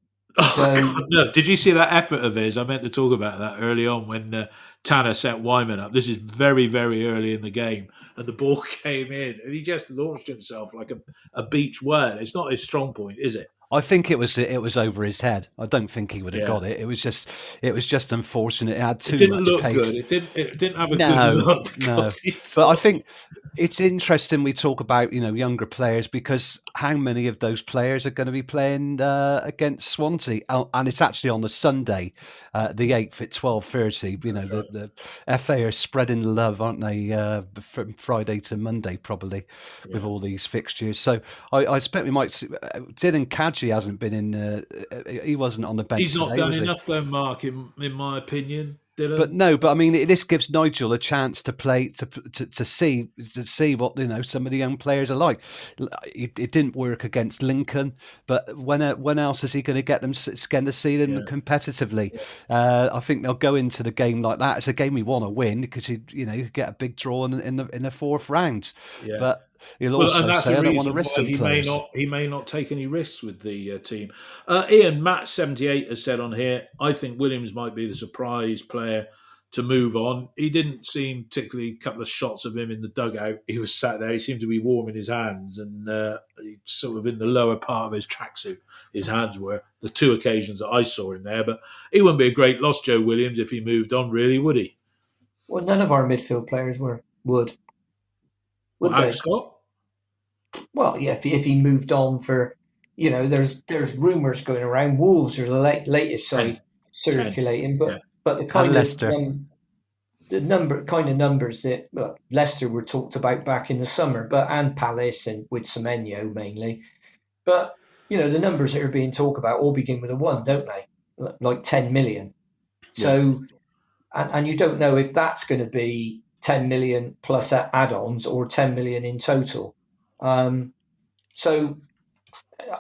So no, did you see that effort of his? I meant to talk about that early on when uh, Tanner set Weimann up. This is very, very early in the game, and the ball came in, and he just launched himself like a, a beach whale. It's not his strong point, is it? I think it was it was over his head. I don't think he would have Yeah. got it. It was just it was just unfortunate. It had too It didn't much look pace. good. It didn't. It didn't have a No, good look. no. But I think it's interesting we talk about you know younger players because how many of those players are going to be playing uh, against Swansea? Oh, and it's actually on the Sunday, uh, the eighth at twelve thirty. You know the, the FA are spreading love, aren't they? Uh, from Friday to Monday probably with all these fixtures. So I, I expect we might. See, uh, Dylan Kadji hasn't been in. Uh, uh, he wasn't on the bench. he's not today, done enough, though, Mark. In, in my opinion, Dylan. But no, but I mean, this gives Nigel a chance to play to to, to see to see what you know some of the young players are like. It, it didn't work against Lincoln, but when uh, when else is he going to get them get to see them competitively? Uh, I think they'll go into the game like that. It's a game we want to win because you you know you get a big draw in, in the in the fourth round. Yeah. But he'll Well, also and that's say, the don't want to reason risk why some he players." may not he may not take any risks with the uh, team. Uh, Ian Matt seventy eight has said on here, I think Williams might be the surprise player to move on. He didn't seem particularly a couple of shots of him in the dugout. He was sat there. He seemed to be warming his hands and uh, sort of in the lower part of his tracksuit. His hands were the two occasions that I saw him there. But he wouldn't be a great loss, Joe Williams, if he moved on. Really, would he? well, none of our midfield players were would. Would Well, they? Alex Scott. Well, yeah, if, if he moved on for, you know, there's there's rumours going around. Wolves are the late, latest side circulating, but yeah. but the kind of Leicester. um, the number kind of numbers that well, Leicester were talked about back in the summer, but and Palace and with Semenyo mainly, but you know the numbers that are being talked about all begin with a one, don't they? Like ten million. So, and, and you don't know if that's going to be ten million plus add-ons or ten million in total. Um, so,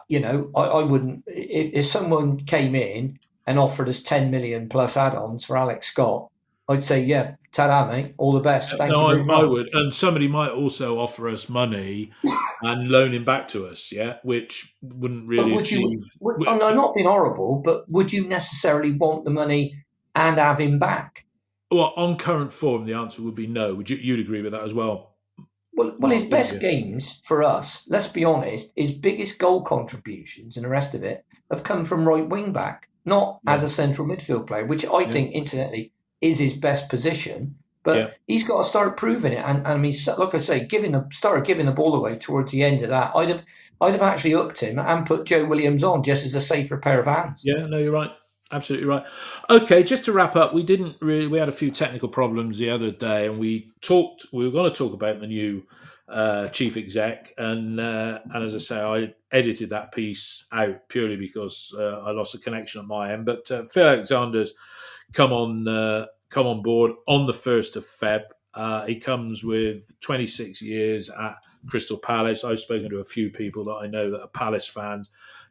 you know, I, I wouldn't if, if someone came in and offered us 10 million plus add-ons for Alex Scott, I'd say, yeah, ta-da, mate, all the best. Thank no, you very I, much. I would, and somebody might also offer us money and loan him back to us, yeah, which wouldn't But really would you? achieve. Would, I'm I'm not being horrible, but would you necessarily want the money and have him back? well, on current form, the answer would be no. Would you? You'd agree with that as well? Well, well, his best yeah. games for us, let's be honest, his biggest goal contributions and the rest of it have come from right wing back, not as a central midfield player, which I think, incidentally, is his best position. But Yeah. he's got to start proving it. And, and I mean, like I say, giving the started giving the ball away towards the end of that, I'd have I'd have actually upped him and put Joe Williams on just as a safer pair of hands. Yeah, no, you're right. Absolutely right. Okay, just to wrap up, we didn't really. We had a few technical problems the other day, and we talked. We were going to talk about the new uh, chief exec, and uh, and as I say, I edited that piece out purely because uh, I lost a connection at my end. But uh, Phil Alexander's come on uh, come on board on the first of Feb. Uh, he comes with 26 years at Crystal Palace. I've spoken to a few people that I know that are Palace fans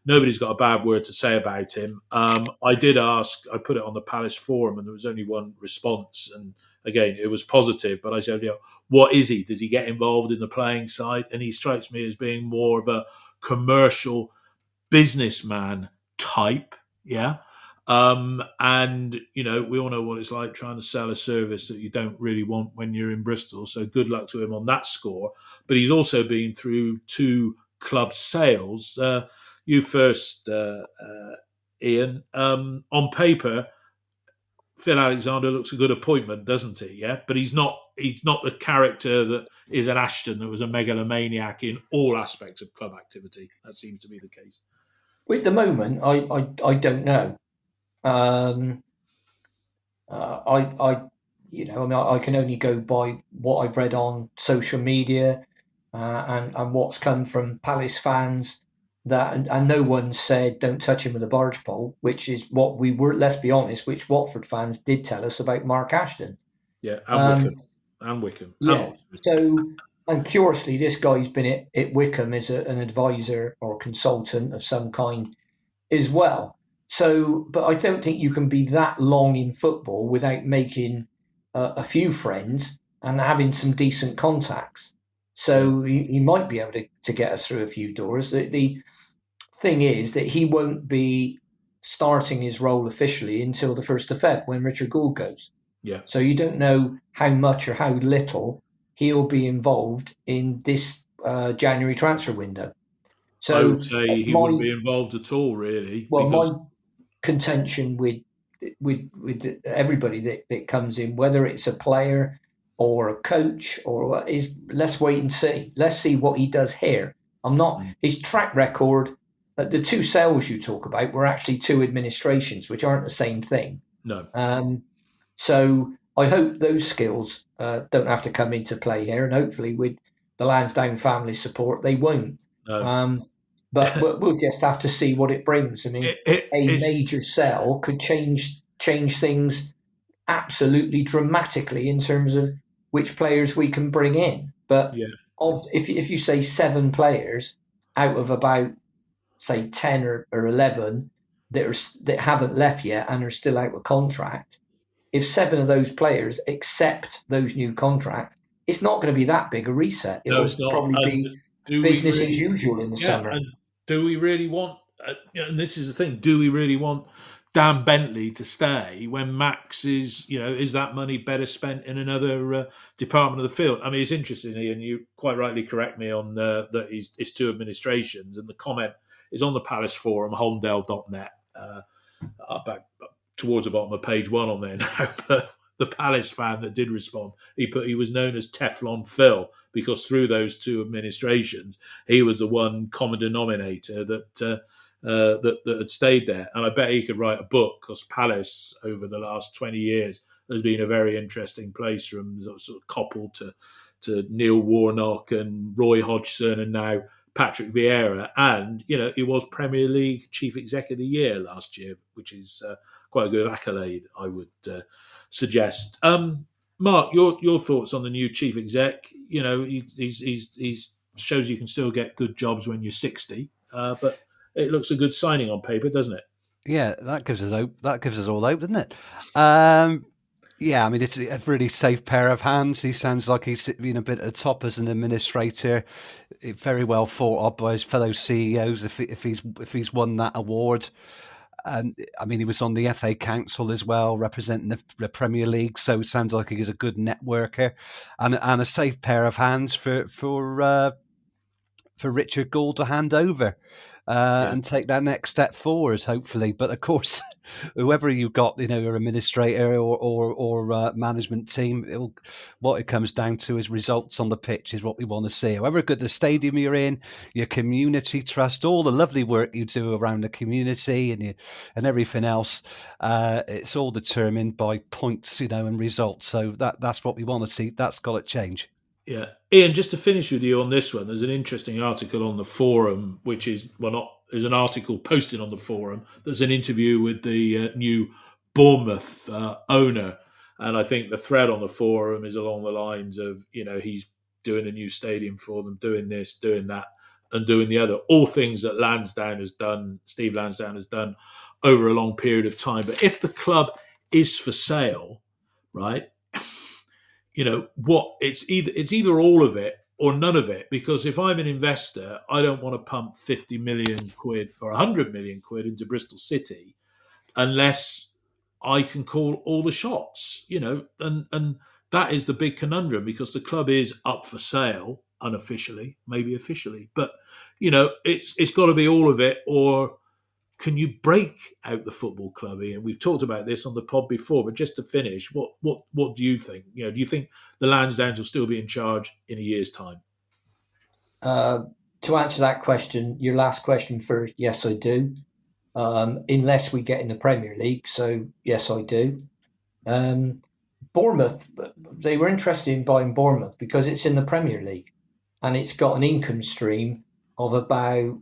nobody's got a bad word to say about him. Um, I did ask, I put it on the Palace forum, and there was only one response, and again, it was positive. But I said, you know, what is he? Does he get involved in the playing side? And he strikes me as being more of a commercial businessman type, yeah. Um, and you know, we all know what it's like trying to sell a service that you don't really want when you're in Bristol. So good luck to him on that score. But he's also been through two club sales. Uh, you first, uh, uh, Ian. Um, on paper, Phil Alexander looks a good appointment, doesn't he? Yeah, but he's not. He's not the character that is an Ashton that was a megalomaniac in all aspects of club activity. That seems to be the case. At the moment, I, I, I don't know. Um, uh, I, I, you know, I mean, I, I can only go by what I've read on social media uh, and and what's come from Palace fans. That and, and no one said don't touch him with a barge pole, which is what we were. Let's be honest, which Watford fans did tell us about Mark Ashton. Yeah, and Um, Wycombe, and Wycombe. yeah. And So, and curiously, this guy's been at, at Wycombe as a, an advisor or consultant of some kind as well. So, but I don't think you can be that long in football without making uh, a few friends and having some decent contacts. So he, he might be able to, to get us through a few doors. The, the thing is that he won't be starting his role officially until the 1st of Feb when Richard Gould goes. Yeah. So you don't know how much or how little he'll be involved in this uh, January transfer window. So I would say he my, wouldn't be involved at all, really. Well, because... my contention with with with everybody that, that comes in, whether it's a player or a coach or is let's wait and see. Let's see what he does here. I'm not mm. his track record. Uh, the two sales you talk about were actually two administrations, which aren't the same thing. No. Um, so I hope those skills uh, don't have to come into play here, and hopefully with the Lansdown family support, they won't. No. Um, but we'll just have to see what it brings. I mean, it, it, a major sell could change change things absolutely dramatically in terms of which players we can bring in. But yeah. of, if if you say seven players out of about say ten or, or eleven that are that haven't left yet and are still out of contract, if seven of those players accept those new contracts, it's not going to be that big a reset. It'll no, probably be business really, as usual in the yeah, summer. do we really want? Uh, and this is the thing: do we really want Dan Bentley to stay when Max is, you know, is that money better spent in another uh, department of the field? I mean, it's interesting, and you quite rightly correct me on uh, that he's, it's two administrations, and the comment is on the Palace Forum, holmesdale.net, uh, back towards the bottom of page one on there now. But the Palace fan that did respond, he put he was known as Teflon Phil because through those two administrations, he was the one common denominator that uh, uh, that, that had stayed there. And I bet he could write a book because Palace over the last 20 years has been a very interesting place from sort of Coppell to, to Neil Warnock and Roy Hodgson and now Patrick Vieira. And, you know, he was Premier League Chief Executive of the Year last year, which is uh, quite a good accolade, I would uh, suggest. Um, Mark, your your thoughts on the new chief exec? You know, he's he's he's, he's shows you can still get good jobs when you're 60, uh, but it looks a good signing on paper, doesn't it? Yeah, that gives us hope. That gives us all hope, doesn't it? Um, yeah, I mean it's a really safe pair of hands. He sounds like he's been a bit at the top as an administrator. Very well thought of by his fellow CEOs. If if he's if he's won that award, and I mean he was on the FA Council as well, representing the, the Premier League. So it sounds like he's a good networker, and and a safe pair of hands for for uh, for Richard Gould to hand over uh, yeah. and take that next step forward, hopefully. But of course, whoever you've got, you know, your administrator or or, or uh, management team, what it comes down to is results on the pitch is what we want to see. However good the stadium you're in, your community trust, all the lovely work you do around the community and you, and everything else, uh, it's all determined by points, you know, and results. So that that's what we want to see. That's got to change. Yeah. Ian, just to finish with you on this one, there's an interesting article on the forum, which is, well, not, there's an article posted on the forum. There's an interview with the uh, new Bournemouth uh, owner. And I think the thread on the forum is along the lines of, you know, he's doing a new stadium for them, doing this, doing that, and doing the other. All things that Lansdown has done, Steve Lansdown has done over a long period of time. But if the club is for sale, right, you know what it's either it's either all of it or none of it because if i'm an investor i don't want to pump 50 million quid or 100 million quid into bristol city unless i can call all the shots you know and and that is the big conundrum because the club is up for sale unofficially maybe officially but you know it's it's got to be all of it or can you break out the football club and we've talked about this on the pod before but just to finish what what what do you think? You know do you think the lansdowns will still be in charge in a year's time? Uh, to answer that question your last question first yes i do. Um, unless we get in the premier league so yes i do. Um, bournemouth they were interested in buying bournemouth because it's in the premier league and it's got an income stream of about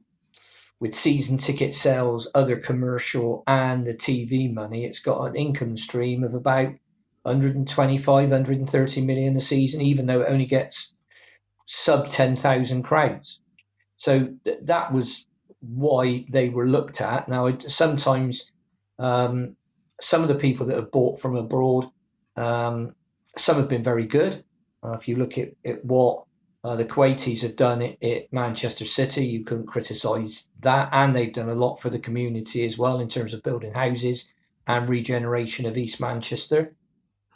with season ticket sales, other commercial, and the TV money, it's got an income stream of about 125, 130 million a season, even though it only gets sub 10,000 crowds. So th- that was why they were looked at. Now, sometimes um, some of the people that have bought from abroad, um, some have been very good. Uh, if you look at, at what Uh, the Kuwaitis have done it at Manchester City. You couldn't criticise that. And they've done a lot for the community as well in terms of building houses and regeneration of East Manchester.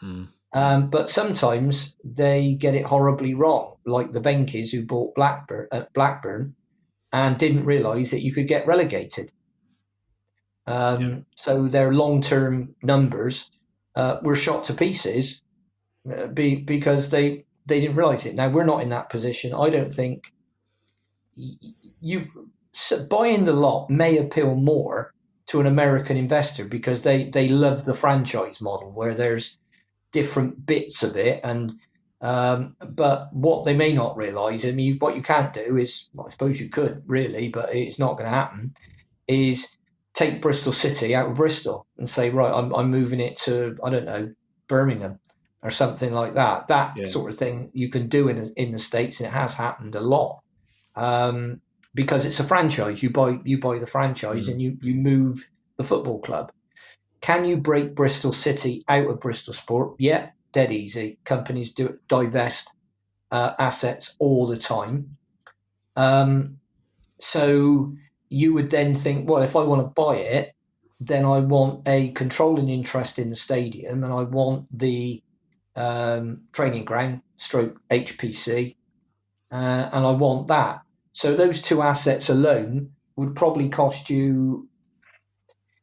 Hmm. Um, but sometimes they get it horribly wrong, like the Venky's who bought Blackburn, uh, Blackburn and didn't realise that you could get relegated. Um, Yeah. So their long term numbers uh, were shot to pieces uh, be, because they, they didn't realise it. Now, we're not in that position. I don't think you s- buying the lot may appeal more to an American investor because they, they love the franchise model where there's different bits of it and um, but what they may not realise, I mean, what you can't do is, well, I suppose you could really, but it's not going to happen, is take Bristol City out of Bristol and say, right, I'm, I'm moving it to, I don't know, Birmingham or something like that. That Yeah. sort of thing you can do in in the states, and it has happened a lot um, because it's a franchise. You buy you buy the franchise Mm. and you you move the football club. Can you break Bristol City out of Bristol Sport? Yeah, dead easy. Companies do divest uh, assets all the time. Um, so you would then think, well, if I want to buy it, then I want a controlling interest in the stadium, and I want the um, training ground, stroke HPC, uh, and I want that. So those two assets alone would probably cost you,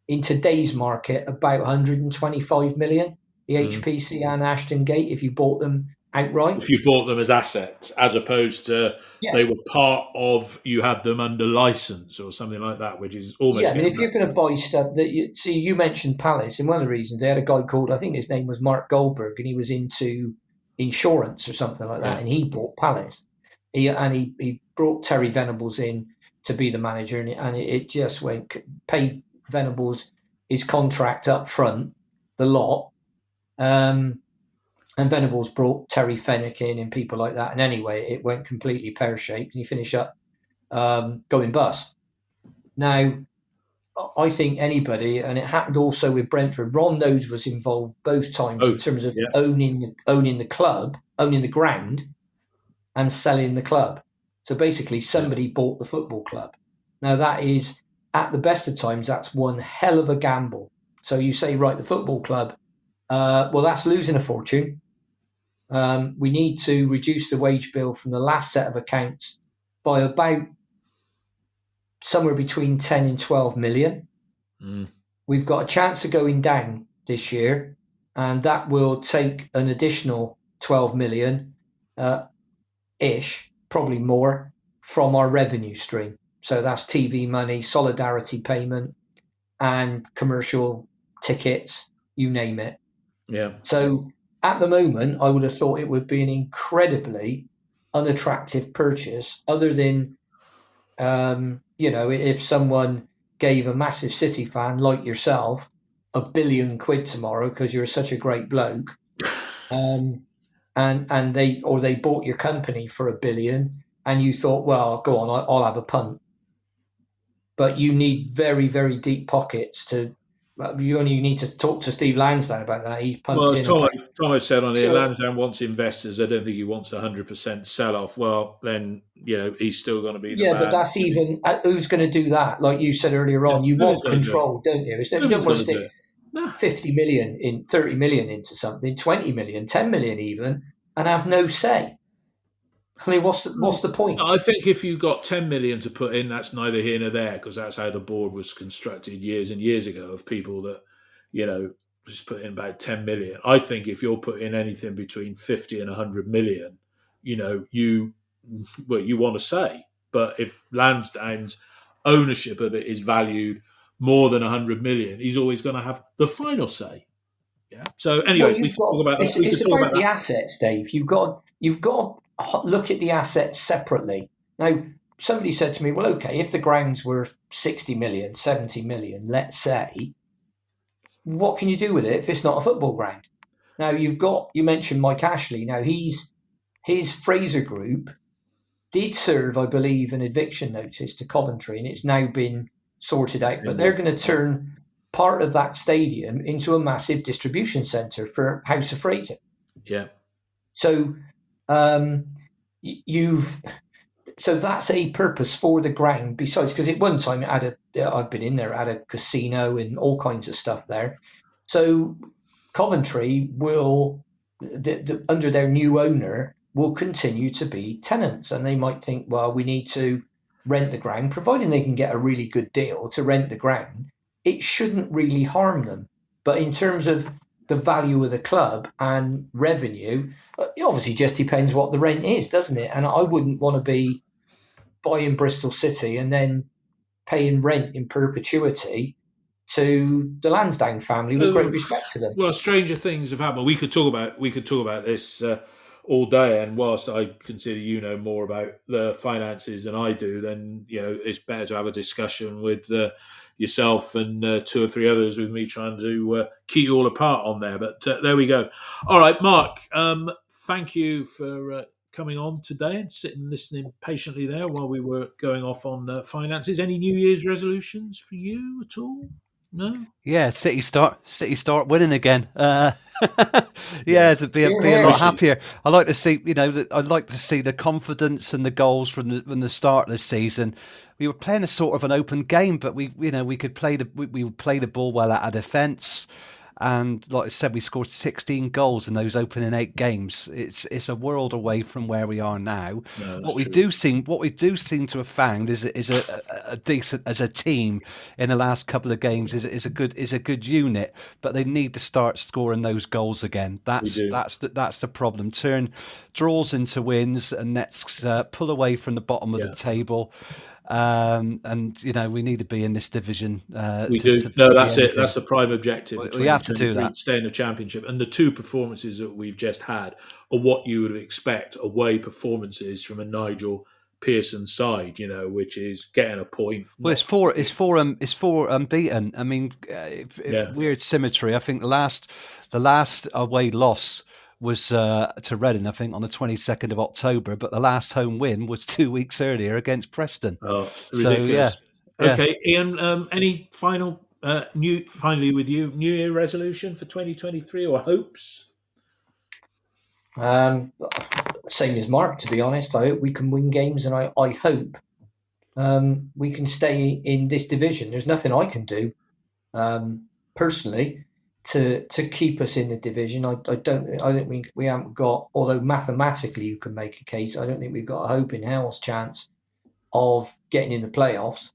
in today's market, about 125 million. The Mm. HPC and Ashton Gate, if you bought them outright. If you bought them as assets, as opposed to Yeah. they were part of, you had them under license or something like that, which is almost. Yeah, I mean, if you're going to buy stuff that you see, you mentioned Palace, and one of the reasons they had a guy called I think his name was Mark Goldberg, and he was into insurance or something like that, Yeah. and he bought Palace. He and he, he brought Terry Venables in to be the manager, and it, and it, just went paid Venables his contract up front, the lot, um, and Venables brought Terry Fenwick in and people like that, and anyway, it went completely pear shaped, and he finished up um, going bust. Now, I think anybody, and it happened also with Brentford. Ron Noades was involved both times in terms of yeah. owning owning the club, owning the ground, and selling the club. So basically, somebody bought the football club. Now that is, at the best of times, that's one hell of a gamble. So you say, right, the football club, uh, well, that's losing a fortune. Um, we need to reduce the wage bill from the last set of accounts by about somewhere between 10 and 12 million. Mm. We've got a chance of going down this year, and that will take an additional 12 million uh, ish, probably more, from our revenue stream. So that's TV money, solidarity payment, and commercial tickets, you name it. Yeah. So at the moment, I would have thought it would be an incredibly unattractive purchase, other than, um, you know, if someone gave a massive City fan like yourself a billion quid tomorrow because you're such a great bloke, um, and and they or they bought your company for a billion, and you thought, well, go on, I'll have a punt. But you need very, very deep pockets to. You only need to talk to Steve Lansdown about that. He's pumped Well, in. as Tom, about- said on here, So- Lansdown wants investors. I don't think he wants a hundred percent sell off. Well, then you know he's still going to be the yeah, man. but that's even uh, who's going to do that? Like you said earlier on, Yeah, you want gonna do control, don't you? It's, you don't want to do stick? No. 50 million in 30 million into something 20 million 10 million even and have no say i mean what's the, what's the point I think if you got 10 million to put in, that's neither here nor there because that's how the board was constructed years and years ago of people that, you know, just put in about 10 million. I think if you're putting anything between 50 and 100 million, you know, you, well, you want to say. But if Lansdown's ownership of it is valued more than 100 million, he's always going to have the final say. Yeah. So anyway, Well, we talk got- about that. it's, it's about about the assets dave you've got you've got look at the assets separately now somebody said to me well okay if the grounds were 60 million 70 million let's say what can you do with it if it's not a football ground now you've got you mentioned mike ashley now he's his fraser group did serve i believe an eviction notice to coventry and it's now been sorted out but they're going to turn part of that stadium into a massive distribution centre for House of Fraser. Yeah. So um, you've so that's a purpose for the ground besides because at one time it had a i've been in there had a casino and all kinds of stuff there. So coventry will the, the, under their new owner will continue to be tenants and they might think well we need to rent the ground. Providing they can get a really good deal to rent the ground it shouldn't really harm them. But in terms of the value of the club and revenue, it obviously just depends what the rent is, doesn't it? And I wouldn't want to be buying Bristol City and then paying rent in perpetuity to the Lansdown family with great respect to them. Well, stranger things have happened. We could talk about we could talk about this uh, all day, and whilst I consider you know more about the finances than I do, then you know it's better to have a discussion with uh, yourself and uh, two or three others with me trying to uh, keep you all apart on there. But uh, there we go. All right, Mark. Um, thank you for uh, coming on today and sitting listening patiently there while we were going off on uh, finances. Any New Year's resolutions for you at all? No. Yeah, City start City start winning again. Uh, yeah, to be a, be a lot happier. I like to see, you know, I'd like to see the confidence and the goals from the from the start of the season we were playing a sort of an open game, but we, you know, we could play the we, we play the ball well at our defence. And like I said, we scored 16 goals in those opening eight games. It's it's a world away from where we are now. No, what we true. do seem what we do seem to have found is is a, a, decent as a team in the last couple of games is is a good is a good unit, but they need to start scoring those goals again. That's that's the, that's the problem. Turn draws into wins and let's uh, pull away from the bottom of yeah. the table. Um, and you know we need to be in this division. Uh, we to, do. To, no, to that's it. That's the prime objective. We, we have to do that. Stay in the championship, and the two performances that we've just had are what you would expect away performances from a Nigel Pearson side. You know, which is getting a point. Well, it's four. It's four. Um, it's four unbeaten. I mean, uh, if, if yeah. weird symmetry. I think the last, the last away loss was uh, to Reading, I think, on the 22nd of October, but the last home win was two weeks earlier against Preston. Oh, ridiculous. So, yeah, okay, yeah. Ian, um, any final, uh, new, finally with you, New Year resolution for 2023 or hopes? Um, same as Mark, to be honest. I hope we can win games and I, I hope um, we can stay in this division. There's nothing I can do um, personally to to keep us in the division. I, I don't I don't think we haven't got although mathematically you can make a case, I don't think we've got a hope in hell's chance of getting in the playoffs.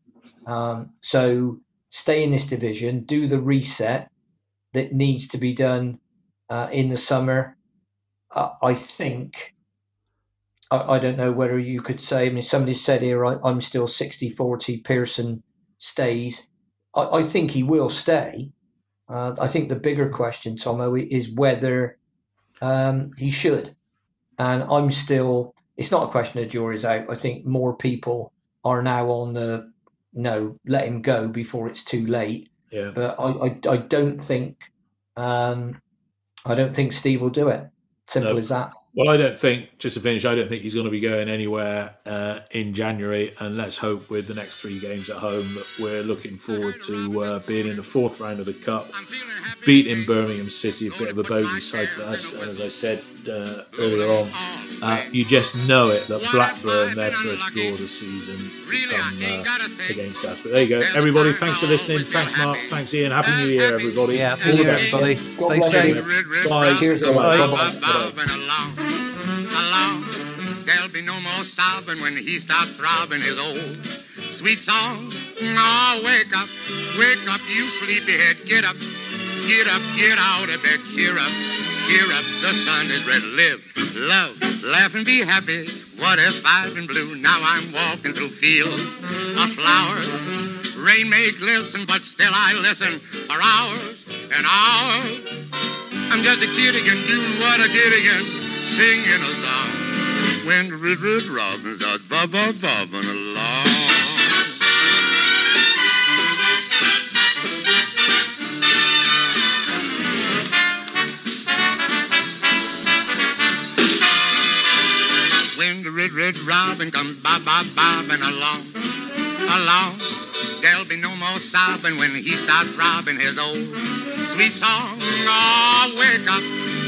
Um, so stay in this division, do the reset that needs to be done uh, in the summer. Uh, I think I, I, don't know whether you could say. I mean, somebody said here I, am still 60-40 Pearson stays. I, I think he will stay. Uh, I think the bigger question, Tomo, is whether um, he should. And I'm still, it's not a question of jury's out. I think more people are now on the no, let him go before it's too late. Yeah. But I, I, I don't think, um, I don't think Steve will do it. Simple no. as that. Well, I don't think, just to finish, I don't think he's going to be going anywhere uh, in January. And let's hope with the next three games at home that we're looking forward to uh, being in the fourth round of the Cup, beating Birmingham City, a bit of a bogey side for us. And as I said uh, earlier on, uh, you just know it that Blackburn, their first draw of the season, come uh, against us. But there you go. Everybody, thanks for listening. Thanks, Mark. Thanks, Ian. Happy New Year, everybody. Yeah, All the best, everybody. Stay safe. Bye. Cheers. Bye. Bye. Bye along. There'll be no more sobbing when he starts throbbing his old sweet song. Oh, wake up, wake up, you sleepyhead. Get up, get up, get out of bed. Cheer up, cheer up. The sun is red. Live, love, laugh, and be happy. What if I've been blue? Now I'm walking through fields of flowers. Rain may glisten, but still I listen for hours and hours. I'm just a kid again, doing what I did again singing a song when Red Red Robin's out bob bob bobbing along. When the Red Red Robin comes bob bob bobbing along, along. There'll be no more sobbing when he starts throbbing his old sweet song. Oh, wake up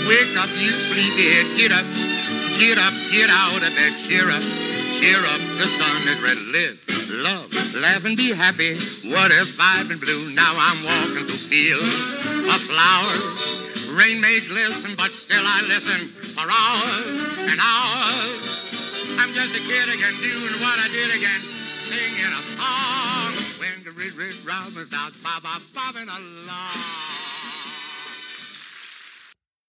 Wake up, you sleepyhead, get up, Get up, get out of bed, cheer up, cheer up. The sun is red. Live, love, laugh and be happy. What if I've been blue? Now I'm walking through fields of flowers. Rain may glisten, but still I listen for hours and hours. I'm just a kid again, doing what I did again, singing a song. When the red, red robin starts bob, bob, bobbing along.